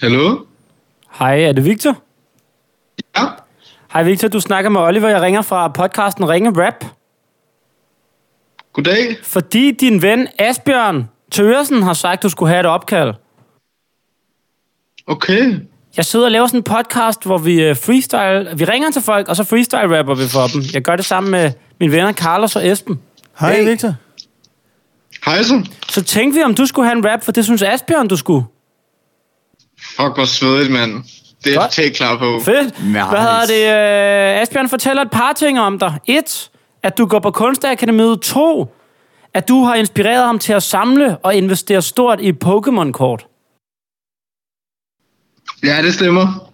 Hallo? Hej, er det Victor? Ja? Hej Victor, du snakker med Oliver. Jeg ringer fra podcasten Ringe Rap. Goddag. Fordi din ven Asbjørn Tøresen har sagt, du skulle have et opkald. Okay. Jeg sidder og laver sådan en podcast, hvor vi øh, freestyle... Vi ringer til folk, og så freestyle-rapper vi for dem. Jeg gør det sammen med mine venner Carlos og Esben. Hej, Hey. Victor. Hej så. Så tænkte vi, om du skulle have en rap, for det synes Asbjørn, du skulle. Fuck, hvor svedigt, mand. Det er jeg klar på. Fedt. Nice. Hvad hedder det? Øh, Asbjørn fortæller et par ting om dig. Et, at du går på Kunstakademiet. To, at du har inspireret ham til at samle og investere stort i Pokémon-kort. Ja, det stemmer.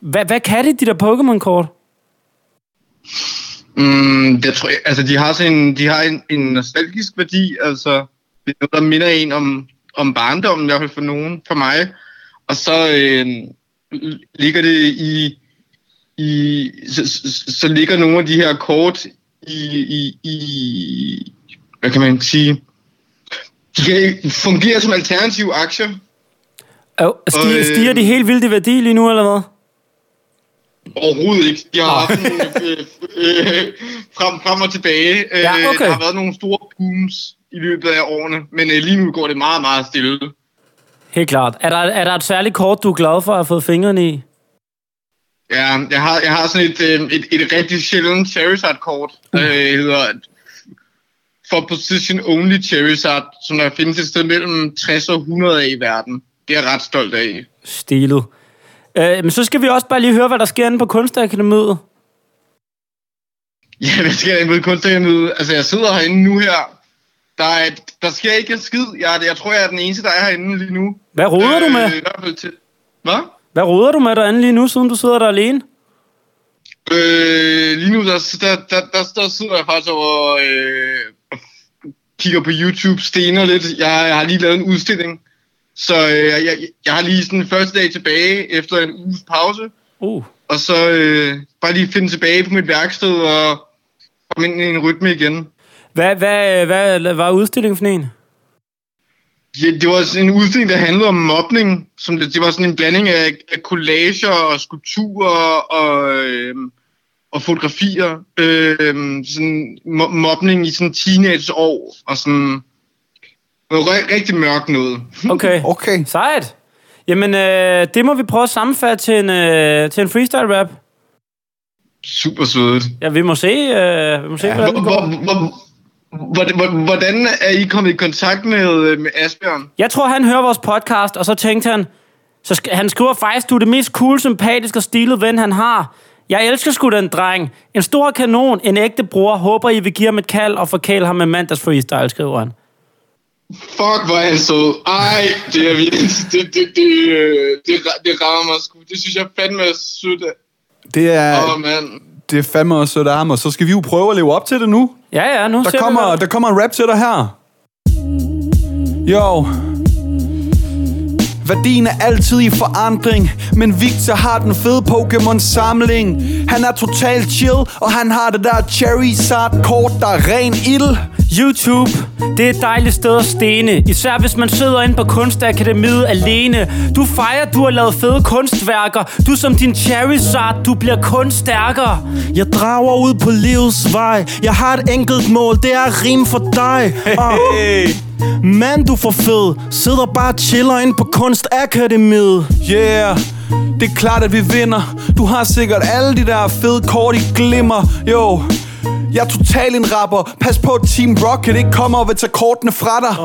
Hvad, hvad kan det, de der Pokémon-kort? Mm, det tror jeg, altså de har sådan en, de har en, en nostalgisk værdi, altså det er noget, der minder en om, om barndommen, i hvert fald for nogen, for mig. Og så øh, ligger det i, i så, så, så ligger nogle af de her kort i, i, i hvad kan man sige, de kan fungere som alternative aktier. Øh, stiger, øh, stiger de helt vildt i værdi lige nu, eller hvad? Overhovedet ikke. De har haft nogle, øh, øh, frem, frem og tilbage. Øh, Ja, okay. Der har været nogle store booms i løbet af årene, men øh, lige nu går det meget, meget stille. Helt klart. Er der, er der et særligt kort, du er glad for at have fået fingrene i? Ja, jeg har, jeg har sådan et, øh, et, et rigtig sjældent Charizard-kort, der øh, hedder For Position Only Charizard, som der findes et sted mellem 60 og 100 af i verden. Det er jeg ret stolt af. Stilet. Øh, men så skal vi også bare lige høre, hvad der sker inde på Kunstakademiet. Ja, hvad sker der inde på kunstakademiet? Altså, jeg sidder herinde nu her. Der, er, der sker ikke en skid. Jeg, jeg tror, jeg er den eneste, der er herinde lige nu. Hvad roder du med? Øh, i hvert fald til... Hvad? Hvad roder du med derinde lige nu, siden du sidder der alene? Øh, lige nu, der, der, der, der, der sidder jeg faktisk over øh, kigger på YouTube, stener lidt. Jeg, jeg har lige lavet en udstilling. Så øh, jeg, jeg, har lige sådan første dag tilbage efter en uges pause. Uh. Og så øh, bare lige finde tilbage på mit værksted og komme ind i en rytme igen. Hvad, hvad, hvad, hvad var udstillingen for en? Ja, det var sådan en udstilling, der handlede om mobning. Som det, det var sådan en blanding af, af collager og skulpturer og, øh, og fotografier. Øh, sådan mo- mobning i sådan teenageår og sådan noget ri- rigtig mørkt noget. Okay. Okay. Sejt. Jamen, øh, det må vi prøve at sammenfatte til en, øh, til en freestyle-rap. Super sødt. Ja, vi må se, øh, vi må se ja, hvordan det går. hvor, hvor, hvor, hvordan er I kommet i kontakt med, øh, med Asbjørn? Jeg tror, han hører vores podcast, og så tænkte han... Så sk- han skriver faktisk, du er det mest cool, sympatiske og stilede ven, han har. Jeg elsker sgu den dreng. En stor kanon, en ægte bror. Håber, I vil give ham et kald og forkæle ham med mandags freestyle, skriver han. Fuck, hvor er han sød. Ej, det er virkelig... Det, det, det, øh, det, det rammer mig sgu. Det synes jeg fandme er sødt. Det er, Åh, oh, mand. Det er fandme også sødt af ham, og så skal vi jo prøve at leve op til det nu. Ja, ja, nu Der kommer, der kommer en rap til dig her. Jo. Værdien er altid i forandring Men Victor har den fede Pokémon-samling Han er totalt chill Og han har det der Charizard-kort, der er ren ild YouTube, det er et dejligt sted at stene. Især hvis man sidder inde på Kunstakademiet alene. Du fejrer, du har lavet fede kunstværker. Du som din Charizard, du bliver kun stærkere. Jeg drager ud på livets vej Jeg har et enkelt mål, det er at rime for dig Og Hey. Mand, du for fed. Sidder bare og chiller ind på Kunstakademiet. Yeah Det er klart, at vi vinder. Du har sikkert alle de der fede kort i glimmer. Jo jeg er totalt en rapper. Pas på, at Team Rocket ikke kommer og vil tage kortene fra dig.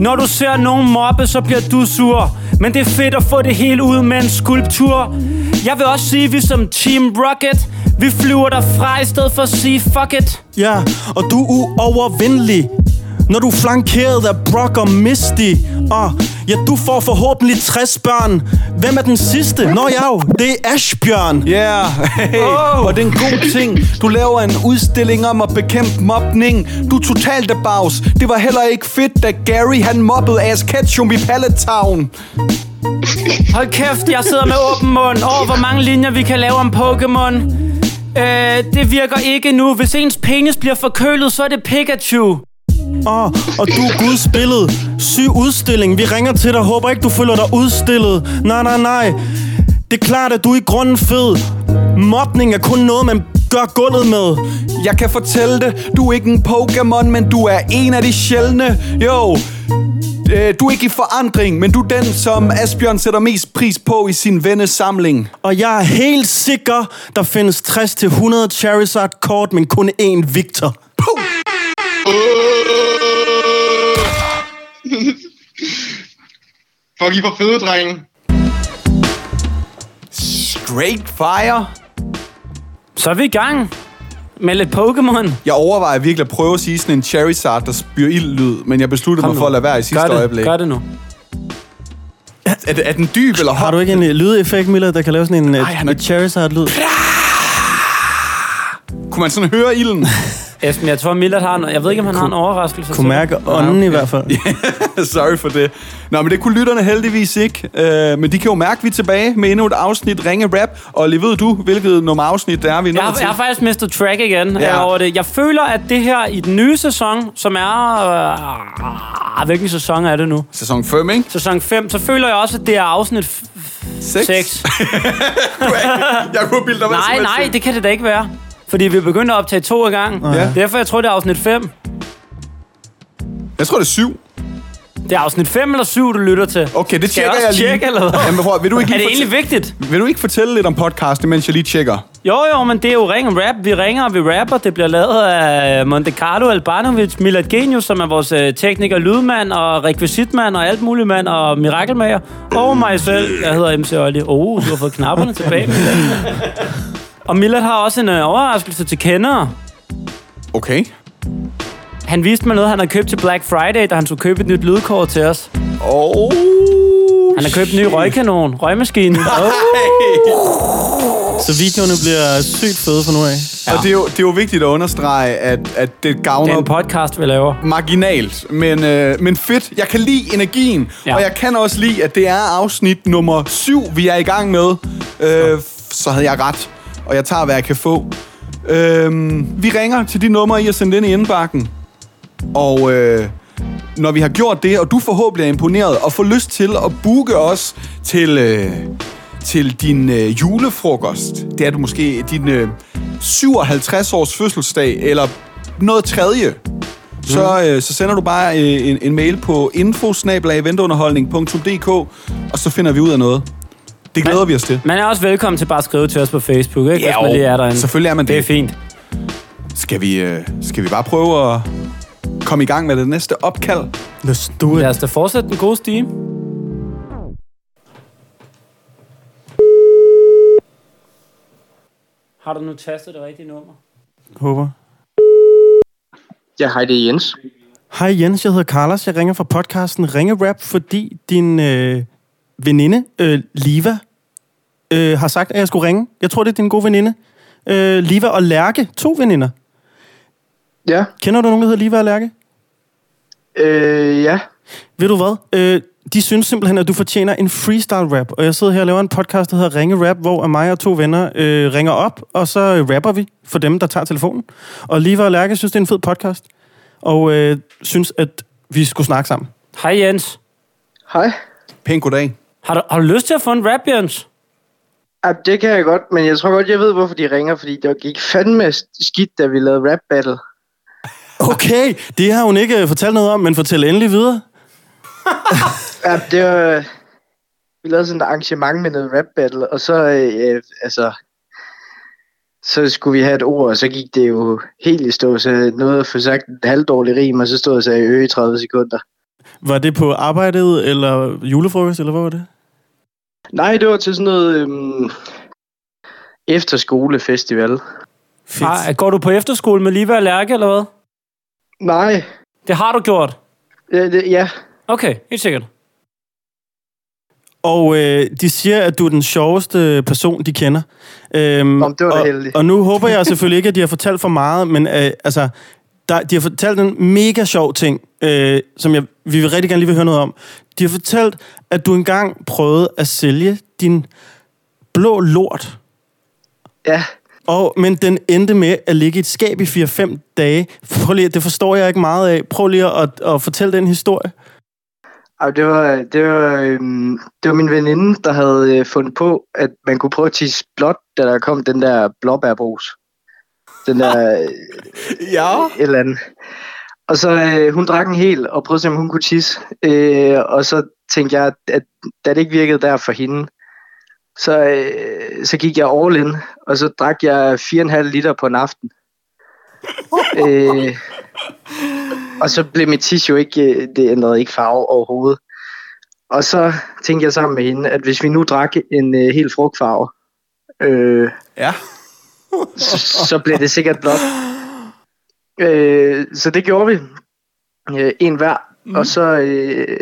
Når du ser nogen mobbe, så bliver du sur. Men det er fedt at få det hele ud med en skulptur. Jeg vil også sige, at vi som Team Rocket, vi flyver derfra i stedet for at sige fuck it. Ja, og du er uovervindelig Når du er flankeret af Brock og Misty Og ja, du får forhåbentlig 60 børn Hvem er den sidste? Nå ja, jo, det er Ashbjørn Yeah, hey. Oh. og det er en god ting Du laver en udstilling om at bekæmpe mobning Du er totalt bags Det var heller ikke fedt, da Gary han mobbede Ass Ketchum i Pallet Town Hold kæft, jeg sidder med åben mund over, hvor mange linjer vi kan lave om Pokémon. Øh, det virker ikke nu. Hvis ens penis bliver forkølet, så er det Pikachu. Åh, og du er Guds. Syg udstilling. Vi ringer til dig. Håber ikke, du føler dig udstillet. Nej, nej, nej. Det er klart, at du er i grunden fed. Mobning er kun noget, man gør gulvet med. Jeg kan fortælle det, du er ikke en Pokémon, men du er en af de sjældne. Jo, øh, du er ikke i forandring, men du er den, som Asbjørn sætter mest pris på i sin vennesamling. Og jeg er helt sikker, der findes 60-100 Charizard-kort, men kun én Victor. Fuck, I for fede, drenge. Straight fire. Så er vi i gang med lidt Pokémon. Jeg overvejer virkelig at prøve at sige sådan en Charizard, der spyr ild-lyd, men jeg besluttede Kom mig nu. for at lade være i sidste gør det, øjeblik. Gør det nu. Er, det- er den dyb eller Har du ikke en øh, lydeffekt, Miller, der kan lave sådan en, Ej, Ej, han er- et Charizard-lyd? Kunne man sådan høre ilden? Esben, jeg tror, Millard har en, Jeg ved ikke, om han har en overraskelse. Kunne mærke ånden i hvert fald. Sorry for det. Nå, men det kunne lytterne heldigvis ikke. Øh, men de kan jo mærke, at vi er tilbage med endnu et afsnit Ringe Rap. Og lige ved du, hvilket nummer afsnit det er, vi er Jeg har, til? jeg har faktisk mistet track igen Ja. ja. over det. Jeg føler, at det her i den nye sæson, som er... Øh, hvilken sæson er det nu? Sæson 5, ikke? Sæson 5. Så føler jeg også, at det er afsnit 6? 6. Jeg kunne bilde dig hvad nej, nej, det kan det da ikke være. Fordi vi begyndte at optage to i gang. Ja. Derfor jeg tror, det er afsnit 5. Jeg tror, det er 7. Det er afsnit 5 eller 7, du lytter til. Okay, det Skal jeg tjekker også jeg lige. tjekke, eller hvad? Jamen, prøv, vil du ikke Er lige det egentlig vigtigt? Vil du ikke fortælle lidt om podcasten, mens jeg lige tjekker? Jo, jo, men det er jo ring rap. Vi ringer, og vi rapper. Det bliver lavet af Monte Carlo Albanovic, Milad Genius, som er vores øh, tekniker, lydmand og rekvisitmand og alt muligt mand og mirakelmager. Og mig selv. Jeg hedder MC Olli. Oh, du har fået knapperne tilbage. Og Milad har også en øh, overraskelse til kendere. Okay. Han viste mig noget, han har købt til Black Friday, da han skulle købe et nyt lydkort til os. Oh, Han har købt en ny røgkanon, røgmaskine. Oh. Så videoerne bliver sygt fede for nu af. Ja. Og det er, jo, det er jo vigtigt at understrege, at, at det Det gavner er en podcast, vi laver. marginalt, men, øh, men fedt. Jeg kan lide energien, ja. Ja. og jeg kan også lide, at det er afsnit nummer 7, vi er i gang med. Øh, så havde jeg ret, og jeg tager, hvad jeg kan få. Øh, vi ringer til de numre, I har sendt ind i indbakken, og øh, når vi har gjort det, og du forhåbentlig er imponeret, og får lyst til at booke os til... Øh, til din øh, julefrokost. Det er du måske din øh, 57-års fødselsdag, eller noget tredje. Så, øh, så sender du bare øh, en, en mail på info-eventunderholdning.dk, og så finder vi ud af noget. Det glæder vi os til. Man er også velkommen til bare at skrive til os på Facebook, ikke? Ja, Hvis man lige er derinde. selvfølgelig er man det. Det er fint. Skal vi, øh, skal vi bare prøve at komme i gang med det næste opkald? Let's do it. Lad os da fortsætte den gode stime. Har du nu tastet det rigtige nummer? Håber. Ja, hej, det er Jens. Hej Jens, jeg hedder Carlos. Jeg ringer fra podcasten Ringe Rap, fordi din øh, veninde, øh, Liva, øh, har sagt, at jeg skulle ringe. Jeg tror, det er din gode veninde. Øh, Liva og Lærke, to veninder. Ja, Kender du nogen, der hedder Liva og Lærke? øh, ja. Ved du hvad? Øh, de synes simpelthen, at du fortjener en freestyle rap. Og jeg sidder her og laver en podcast, der hedder Ringe Rap, hvor mig og to venner øh, ringer op, og så rapper vi for dem, der tager telefonen. Og Liva og Lærke synes, det er en fed podcast. Og øh, synes, at vi skulle snakke sammen. Hej Jens. Hej. Pæn goddag. Har du, har du lyst til at få en rap, Jens? Ja, det kan jeg godt, men jeg tror godt, jeg ved, hvorfor de ringer, fordi det gik fandme skidt, da vi lavede rap battle. Okay, det har hun ikke øh, fortalt noget om, men fortæl endelig videre. Ja, det var... Vi lavede sådan et arrangement med noget rap battle, og så, øh, altså... Så skulle vi have et ord, og så gik det jo helt i stå, så jeg nåede at få sagt en halvdårlig rim, og så stod jeg så i øge i 30 sekunder. Var det på arbejdet, eller julefrokost, eller hvad var det? Nej, det var til sådan noget øhm, efterskolefestival. Har, går du på efterskole med Liva og Lærke, eller hvad? Nej, Det har du gjort. ja, det, ja. Okay, helt sikkert. Og øh, de siger, at du er den sjoveste person, de kender. Øhm, Om det var da og, heldigt. og nu håber jeg selvfølgelig ikke, at de har fortalt for meget, men øh, altså, der, de har fortalt en mega sjov ting, øh, som jeg, vi vil rigtig gerne lige vil høre noget om. De har fortalt, at du engang prøvede at sælge din blå lort. Ja, Og, men den endte med at ligge i et skab i 4-5 dage. Prøv lige, det forstår jeg ikke meget af. Prøv lige at, at fortælle den historie. Ej, det var, det var, øhm, det var min veninde, der havde øh, fundet på, at man kunne prøve at tisse blot, da der kom den der blåbærbrus. Den der Ja. et eller andet. Og så øh, hun drak en hel og prøvede at se, om hun kunne tisse. Øh, og så tænkte jeg, at da det ikke virkede der for hende, så, øh, så gik jeg all in, og så drak jeg 4,5 liter på en aften. øh, og så blev mit tissue jo ikke, øh, det ændrede ikke farve overhovedet. Og så tænkte jeg sammen med hende, at hvis vi nu drak en øh, helt frugtfarve, øh, Ja. Så, så blev det sikkert blot. Øh, så det gjorde vi. Øh, en hver. Mm. Og så... Øh,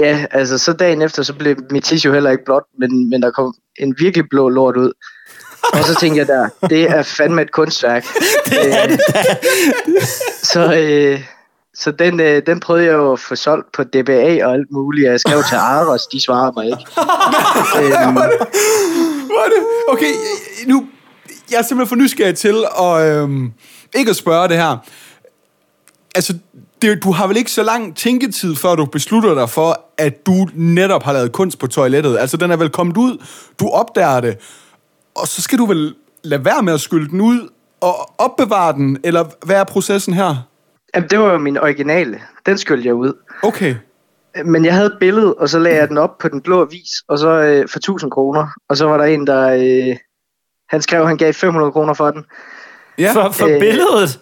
ja, altså så dagen efter, så blev mit tissue heller ikke blot, men, men der kom en virkelig blå lort ud. Og så tænkte jeg der, det er fandme et kunstværk. det er det Så, øh, så den, øh, den prøvede jeg jo at få solgt på DBA og alt muligt. Jeg skrev til Aros, de svarede mig ikke. øhm, Hvor er det? Okay, nu... Jeg er simpelthen for nysgerrig til at, øhm, ikke at spørge det her. Altså, det, du har vel ikke så lang tænketid, før du beslutter dig for, at du netop har lavet kunst på toilettet. Altså, den er vel kommet ud, du opdager det, og så skal du vel lade være med at skylde den ud og opbevare den, eller hvad er processen her? jamen, det var jo min originale. Den skyldte jeg ud. Okay. Men jeg havde et billede, og så lagde jeg den op på den blå avis, og så øh, for 1000 kroner. Og så var der en, der... Øh, han skrev, at han gav 500 kroner for den. Ja. For, for Øh, billedet?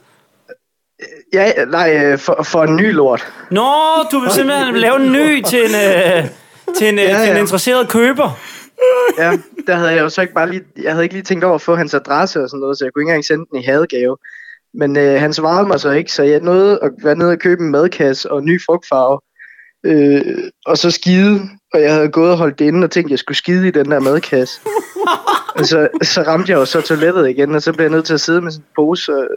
Ja, nej, øh, for, for en ny lort. Nå, du vil simpelthen lave en ny til en, øh, til en, ja, Ja, ja. til en interesseret køber. Ja, der havde jeg jo så ikke bare lige... Jeg havde ikke lige tænkt over at få hans adresse og sådan noget, så jeg kunne ikke engang sende den i hadegave. Men øh, han svarede mig så ikke, så jeg nåede at være nede og købe en madkasse og en ny frugtfarve. Øh, og så skide, og jeg havde gået og holdt det inde og tænkt, at jeg skulle skide i den der madkasse. og så, så ramte jeg jo så toilettet igen, og så blev jeg nødt til at sidde med sådan en pose og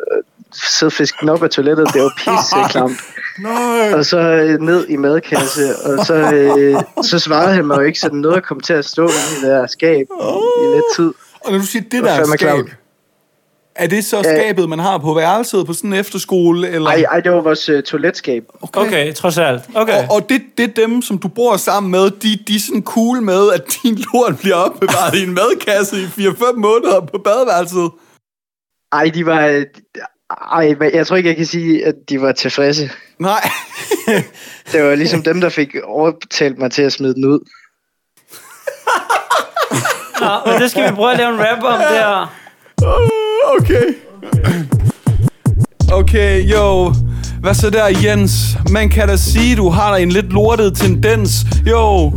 sidde og fiske den op af toilettet. Det var pisseklamt. Nej. Og så øh, ned i madkasse, og så, øh, så svarede han mig jo ikke, så den nåede at komme til at stå i det der skab i, i lidt tid. Og når du siger det der skab. Er det så Ja. skabet, man har på værelset på sådan en efterskole? Eller? Ej, ej, det var vores øh, toiletskab. Okay, trods alt. Okay. Og, og det, det er dem, som du bor sammen med, de, de er sådan cool med, at din lort bliver opbevaret i en madkasse i 4-5 måneder på badeværelset. Ej, de var... øh, Ej, men jeg tror ikke, jeg kan sige, at de var tilfredse. Nej. Det var ligesom dem, der fik overtalt mig til at smide den ud. Nå, men det skal vi prøve at lave en rap om der. Okay. Okay, jo. Hvad så der, Jens? Man kan da sige, du har da en lidt lortet tendens. Jo,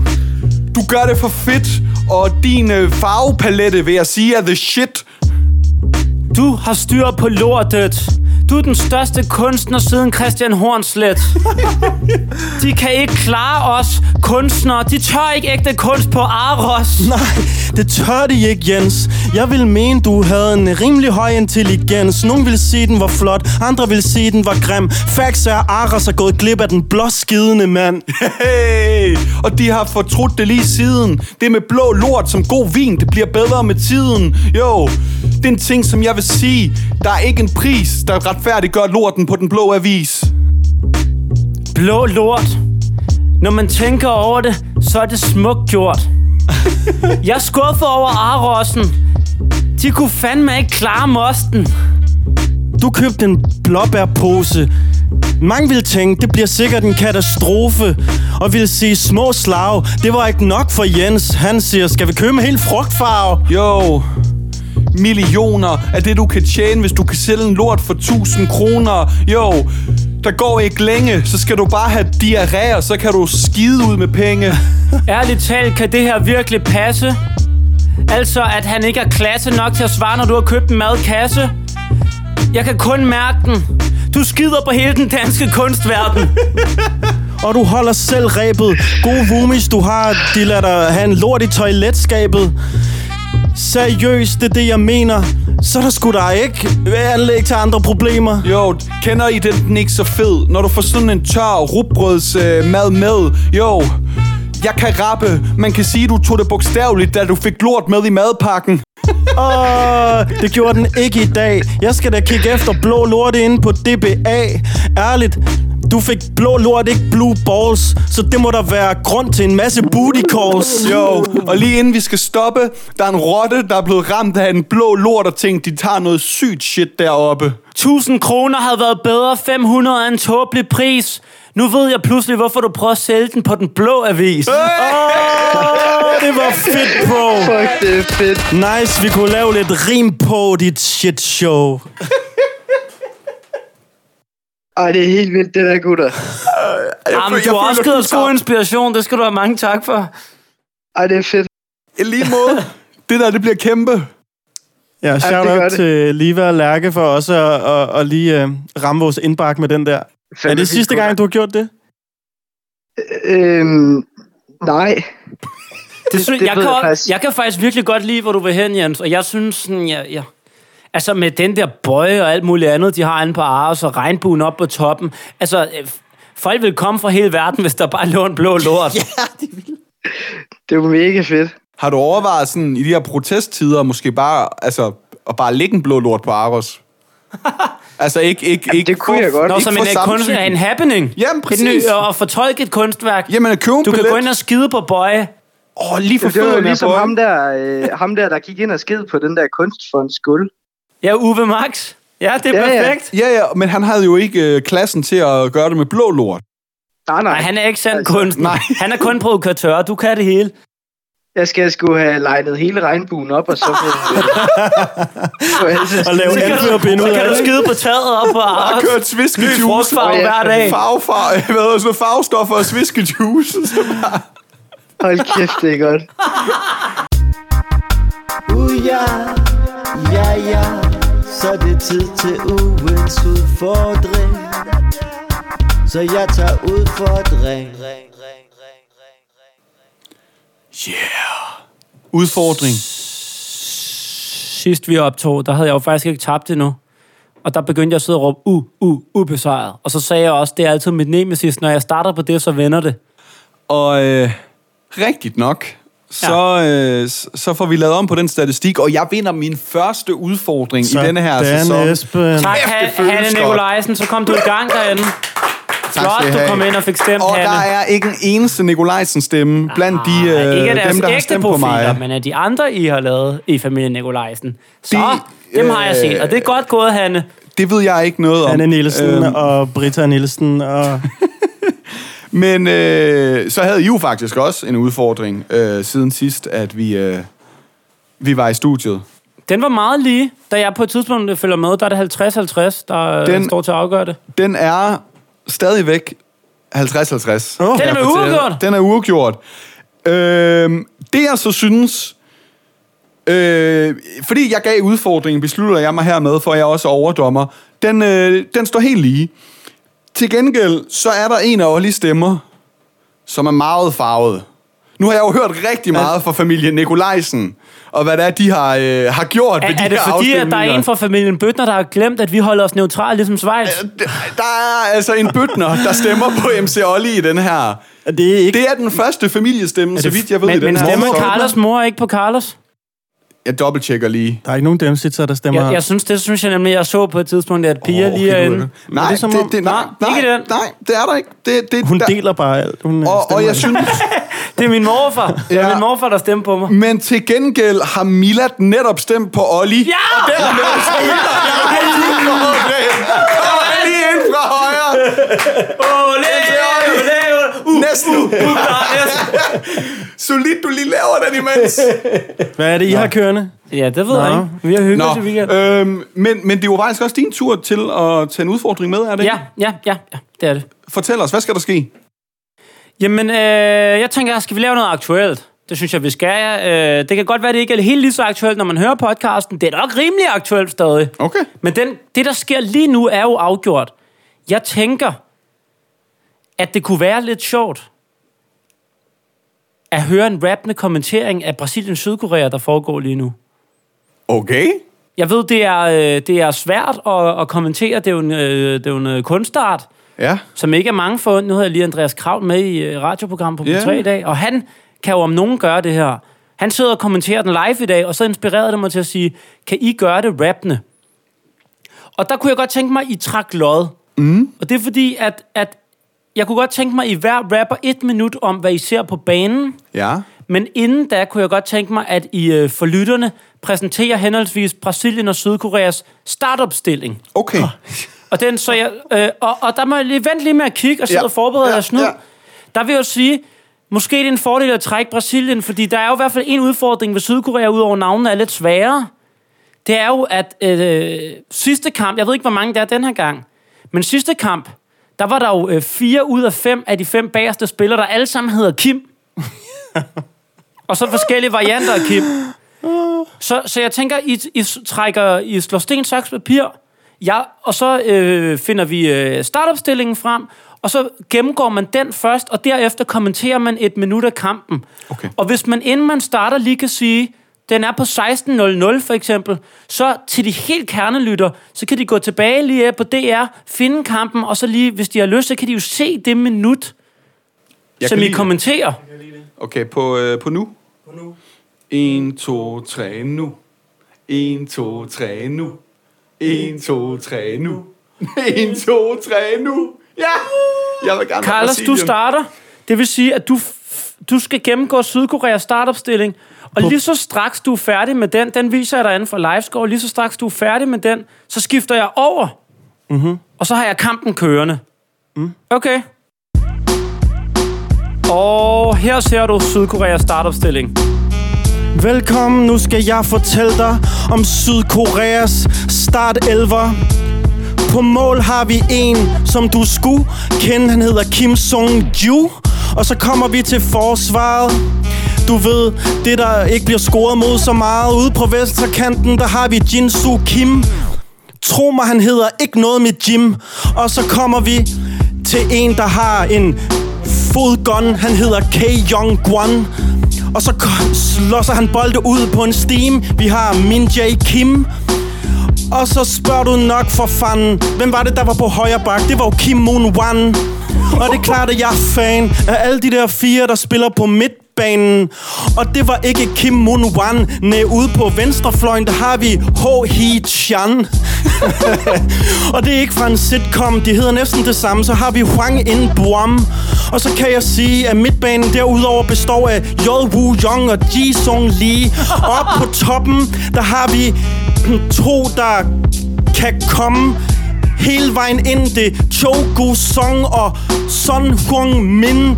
du gør det for fedt, og din øh, farvepalette, vil jeg sige, er the shit. Du har styr på lortet. Du er den største kunstner siden Christian Hornslet. De kan ikke klare os kunstnere. De tør ikke ægte kunst på Aros. Nej, det tør de ikke, Jens. Jeg vil mene, du havde en rimelig høj intelligens. Nogle ville sige, den var flot, andre ville sige, den var grim. Facts er, Aros er gået glip af den blåskidende mand. Hey, og de har fortrudt det lige siden. Det med blå lort som god vin, det bliver bedre med tiden. Jo, det er en ting, som jeg vil sige. Der er ikke en pris, der retfærdiggør lorten på den blå avis. Blå lort. Når man tænker over det, så er det smukt gjort. Jeg er skuffet over Arosen. De kunne fandme ikke klare mosten. Du købte en blåbærpose. Mange ville tænke, det bliver sikkert en katastrofe. Og ville sige små slag. Det var ikke nok for Jens. Han siger, skal vi købe en helt frugtfarve? Jo, millioner af det, du kan tjene, hvis du kan sælge en lort for 1000 kroner. Jo, der går ikke længe, så skal du bare have diarré, og så kan du skide ud med penge. Ærligt talt, kan det her virkelig passe? Altså, at han ikke er klasse nok til at svare, når du har købt en madkasse? Jeg kan kun mærke den. Du skider på hele den danske kunstverden. Og du holder selv rebet. God vumis, du har. De lader dig have en lort i toiletskabet. Seriøst, det er det, jeg mener. Så er der sgu da ikke anlæg til andre problemer. Jo, kender I den, den ikke så fed? Når du får sådan en tør rugbrøds øh, mad med. Jo, jeg kan rappe. Man kan sige, du tog det bogstaveligt, da du fik lort med i madpakken. Åh, det gjorde den ikke i dag. Jeg skal da kigge efter blå lort inde på DBA. Ærligt, du fik blå lort, ikke blue balls. Så det må der være grund til en masse booty calls. Jo, og lige inden vi skal stoppe, der er en rotte, der er blevet ramt af en blå lort og tænkt, de tager noget sygt shit deroppe. 1000 kroner havde været bedre, 500 er en tåbelig pris. Nu ved jeg pludselig, hvorfor du prøver at sælge den på den blå avis. Åh, det var fedt, bro. Fuck, det er fedt. Nice, vi kunne lave lidt rim på dit shit show. Ej, det er helt vildt, det der, gutter. Jamen, du har også givet os god inspiration. Det skal du have mange tak for. Ej, det er fedt. I lige måde. Det der, det bliver kæmpe. Ja, shout out til Liva og Lærke for også at, at, at lige uh, ramme vores indbakke med den der. Er det sidste gang, du har gjort det? Øhm, nej. Det synes, det jeg, kan, jeg faktisk. jeg kan faktisk virkelig godt lide, hvor du vil hen, Jens. Og jeg synes sådan, ja, ja. Altså med den der bøje og alt muligt andet, de har inde på Aros og regnbuen op på toppen. Altså, øh, folk vil komme fra hele verden, hvis der bare lå en blå lort. ja. Det var mega fedt. Har du overvejet sådan i de her protesttider, måske bare, altså, at bare lægge en blå lort på Aros? altså ikke, ikke, ikke det kunne få- jeg godt. Nå, som en, øh, kunst, samtykke. en happening. Jamen, Et præcis. ny, og fortolke et kunstværk. Jamen, at købe en du kan gå ind og skide på bøje. Åh, oh, lige for Det var ligesom på. ham der, øh, ham der, der gik ind og sked på den der kunstfonds gulv. Ja, Uwe Max. Ja, det er Ja, ja. perfekt. Ja, ja, men han havde jo ikke øh, klassen til at gøre det med blå lort. Nej, nej. Nej, han er ikke sand Altså, kunstner. nej. Han er kun provokatør. Du kan det hele. Jeg skal sgu have legnet hele regnbuen op, og så få... Og lave anførbind ud så kan af du skide på taget op Og Aros. kørt sviskejuice. Hver dag. Farve, farve, hvad hedder sådan farvestoffer og sviskejuice. Så bare- Hold kæft, det er godt. Uh, ja, ja, ja, så er det tid til ugens udfordring. Så jeg tager udfordring. Udfordring. Sidst vi optog, der havde jeg jo faktisk ikke tabt endnu. Og der begyndte jeg at sidde og råbe, u, u, ubesejret. Og så sagde jeg også, det er altid mit nemesis. Når jeg starter på det, så vender det. Og øh, rigtigt nok, så, øh, s- så får vi lavet om på den statistik, og jeg vinder min første udfordring i denne her Dan sæson. Esben. Tak, Hanne. Nikolajsen. Så kom du i gang derinde. Tak Flot, skal I du kom ind og fik stemt, Og der Hanne. er ikke en eneste Nikolajsen stemme blandt de, Ah, øh, ikke af dem, der har stemt på profiler, mig. men af de andre, I har lavet i familien Nikolajsen. Så, De, dem har jeg øh, set, og det er godt gået, Hanne. Det ved jeg ikke noget om. Anne Nielsen Øhm, og Britta Nielsen og... Men øh, så havde I jo faktisk også en udfordring øh, siden sidst, at vi, øh, vi var i studiet. Den var meget lige, da jeg på et tidspunkt følger med. Der er det 50-50, der Den- Den... står til at afgøre det. Den er stadigvæk 50-50. Oh. Den er med uafgjort. Den er uafgjort. Øh, det jeg så synes... Øh, fordi jeg gav udfordringen, beslutter jeg mig hermed, for jeg også overdommer. Den, øh, den står helt lige. Til gengæld, så er der en af Ollis stemmer, som er meget farvet. Nu har jeg jo hørt rigtig meget fra familien Nikolajsen, og hvad det er, de har, øh, har gjort ved de Er, er det her fordi, at der er en fra familien Bøtner, der har glemt, at vi holder os neutrale ligesom Schweiz? Der er altså en bøtner, der stemmer på MC Olli i den her. Det er ikke... Det er den første familiestemme, så vidt jeg ved, men, i den men her. stemmer sæson. Carlos mor ikke på Carlos? Jeg dobbelttjekker lige. Der er ikke nogen demsitser, der stemmer... Jeg, jeg synes, det synes jeg nemlig, jeg så på et tidspunkt, at Pia Åh, lige er inde. Nej, det er det, som det, nej, Nej, ikke den. nej, det er der ikke. Det, det, Hun der, deler bare alt. Hun øh, og, og jeg synes, Det er min morfar. Det er Ja. min morfar, der stemmer på mig. men til gengæld har Milad netop stemt på Olli. Ja! Og den er med, så er lige ind fra højre. Ole, ole, Uh, Næsten. uh, nej, yes. Solidt, du lige laver den imens. Hvad er det, I har kørende? Ja, det ved Nå. jeg ikke. Vi har hygget os i Nå, weekend. øhm, men, men det var faktisk også din tur til at tage en udfordring med, er det ikke? Ja, ja, ja, ja, det er det. Fortæl os, hvad skal der ske? Jamen, øh, jeg tænker, skal vi lave noget aktuelt? Det synes jeg, vi skal. Øh, det kan godt være, det ikke er helt lige så aktuelt, når man hører podcasten. Det er nok rimelig aktuelt stadig. Okay. Men den, det, der sker lige nu, er jo afgjort. Jeg tænker, at det kunne være lidt sjovt at høre en rappende kommentering af Brasilien-Sydkorea, der foregår lige nu. Okay. Jeg ved, det er, øh, det er svært at, at kommentere. Det er jo en, øh, det er jo en øh, kunstart, Ja. som ikke er mange forundt. Nu har jeg lige Andreas Krav med i øh, radioprogrammet på Ja. P3 i dag, og han kan jo om nogen gøre det her. Han sidder og kommenterer den live i dag, og så inspirerede det mig til at sige, kan I gøre det rappende? Og der kunne jeg godt tænke mig, at I trak lod. Mm. Og det er fordi, at, at jeg kunne godt tænke mig, at I hver rapper et minut om, hvad I ser på banen. Ja. Men inden da kunne jeg godt tænke mig, at I øh, for lytterne præsenterer henholdsvis Brasilien og Sydkoreas startopstilling. Okay. Og, den, så jeg, øh, og, og der må jeg lige vente lige med at kigge og sidde Ja, og forberede ja, jeres snyd. ja. Der vil jeg jo sige, måske det er en fordel at trække Brasilien, fordi der er jo i hvert fald en udfordring ved Sydkorea, udover navnene er lidt sværere. Det er jo, at øh, sidste kamp, jeg ved ikke, hvor mange der er den her gang, men sidste kamp, der var der jo øh, fire ud af fem af de fem bagerste spillere, der alle sammen hedder Kim. og så forskellige varianter af Kim. Så, så jeg tænker, I, I trækker, I slår sten, saks, papir, ja, og så øh, finder vi øh, startopstillingen frem, og så gennemgår man den først, og derefter kommenterer man et minut af kampen. Okay. Og hvis man inden man starter lige kan sige, den er på 16.00 for eksempel, så til de helt kernelytter, så kan de gå tilbage lige på DR, finde kampen, og så lige, hvis de har lyst, så kan de jo se det minut, Jeg som kan I lide det. kommenterer. Okay, på, øh, på nu? På nu. 1, 2, 3, nu. 1, 2, 3, nu. 1, 2, 3, nu. 1, 2, 3, nu. Ja! Jeg vil gerne Carlos, du starter. Det vil sige, at du, du skal gennemgå Sydkoreas startopstilling. Og lige så straks du er færdig med den, den viser jeg dig inden for livescore, lige så straks du er færdig med den, så skifter jeg over. Mm-hmm. Og så har jeg kampen kørende. Mm. Okay. Og her ser du Sydkoreas startopstilling. Velkommen, nu skal jeg fortælle dig om Sydkoreas start 11. På mål har vi en, som du skulle kende. Han hedder Kim Song-ju. Og så kommer vi til forsvaret. Du ved, det der ikke bliver scoret mod så meget. Ude på venstrekanten, der har vi Jinsu Kim. Tro mig, han hedder ikke noget med Jim. Og så kommer vi til en, der har en fodgun. Han hedder K. Young Guan. Og så slåser han bolde ud på en steam. Vi har Min Jae Kim. Og så spørger du nok for fanden, hvem var det, der var på højre bak? Det var jo Kim Moon Wan. Og det er klart, at jeg er fan af alle de der fire, der spiller på midtbanen. Og det var ikke Kim Moon Wan. Nej, ude på venstrefløjen, der har vi Ho Hee Chan. og det er ikke fra en sitcom, de hedder næsten det samme. Så har vi Hwang In Buam. Og så kan jeg sige, at midtbanen derudover består af J. Woo Young og Ji Sung Lee. Op på toppen, der har vi to, der kan komme hele vejen ind. Det er Song og Son Hwang Min.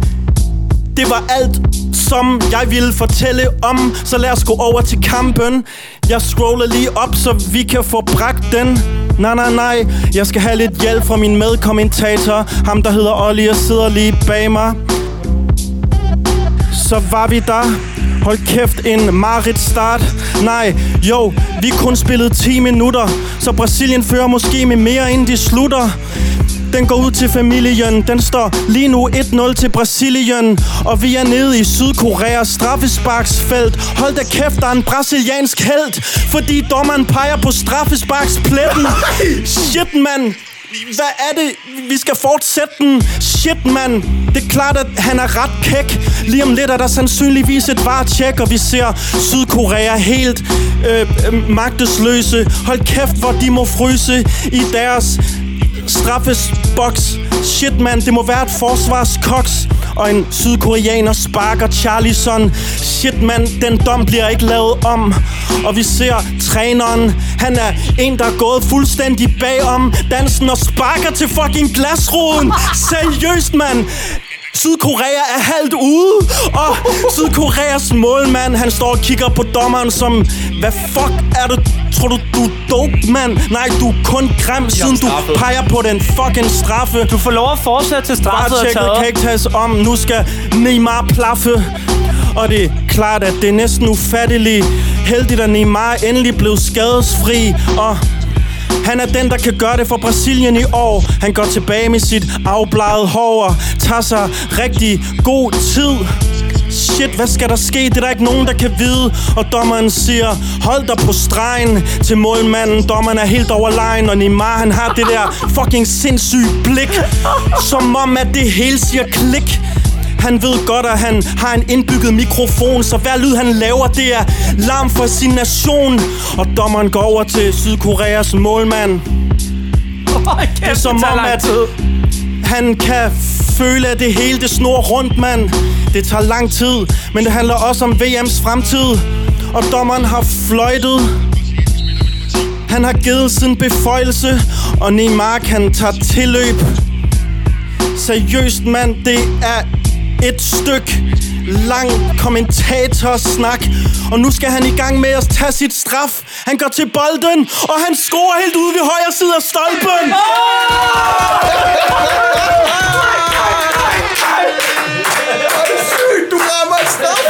Det var alt, som jeg ville fortælle om. Så lad os gå over til kampen. Jeg scroller lige op, så vi kan få bragt den. Nej, nej, nej. Jeg skal have lidt hjælp fra min medkommentator. Ham, der hedder Olli og sidder lige bag mig. Så var vi der. Hold kæft, en Marit start. Nej, jo, vi kun spillet 10 minutter. Så Brasilien fører måske med mere, inden de slutter. Den går ud til familien. Den står lige nu 1-0 til Brasilien. Og vi er nede i Sydkoreas straffesparksfelt. Hold da kæft, der er en brasiliansk held. Fordi dommeren peger på straffesparkspletten. Shit, mand. Hvad er det? Vi skal fortsætte den. Shit, mand. Det er klart, at han er ret kæk. Lige om lidt er der sandsynligvis et varetjek, og vi ser Sydkorea helt øh, øh magtesløse. Hold kæft, hvor de må fryse i deres straffesboks. Shit, man, det må være et forsvarskoks. Og en sydkoreaner sparker Charlison. Shit, mand, den dom bliver ikke lavet om. Og vi ser træneren. Han er en, der er gået fuldstændig bagom dansen og sparker til fucking glasruden. Seriøst, mand. Sydkorea er halvt ude, og Sydkoreas målmand, han står og kigger på dommeren som, hvad fuck er du? Tror du, du er dope, mand? Nej, du er kun grim, siden du straffet. peger på den fucking straffe. Du får lov at fortsætte til straffet Varetjekket taget. kan ikke tages om. Nu skal Neymar plaffe. Og det er klart, at det er næsten ufatteligt. Heldigt, at Neymar endelig blev skadesfri. Og han er den, der kan gøre det for Brasilien i år. Han går tilbage med sit afbladet hår og tager sig rigtig god tid. Shit, hvad skal der ske? Det er der ikke nogen, der kan vide. Og dommeren siger, hold dig på stregen til målmanden. Dommeren er helt overlegen, og Neymar han har det der fucking sindssyge blik. Som om, at det hele siger klik. Han ved godt, at han har en indbygget mikrofon, så hver lyd han laver, det er larm for sin nation. Og dommeren går over til Sydkoreas målmand. Det er som om, at han kan føle, at det hele det snor rundt, mand. Det tager lang tid, men det handler også om VM's fremtid. Og dommeren har fløjtet. Han har givet sin beføjelse, og Neymar kan tager tilløb. Seriøst, mand, det er et stykke lang kommentatorsnak. Og nu skal han i gang med at tage sit straf. Han går til bolden, og han scorer helt ude ved højre side af stolpen. Du rammer et straf!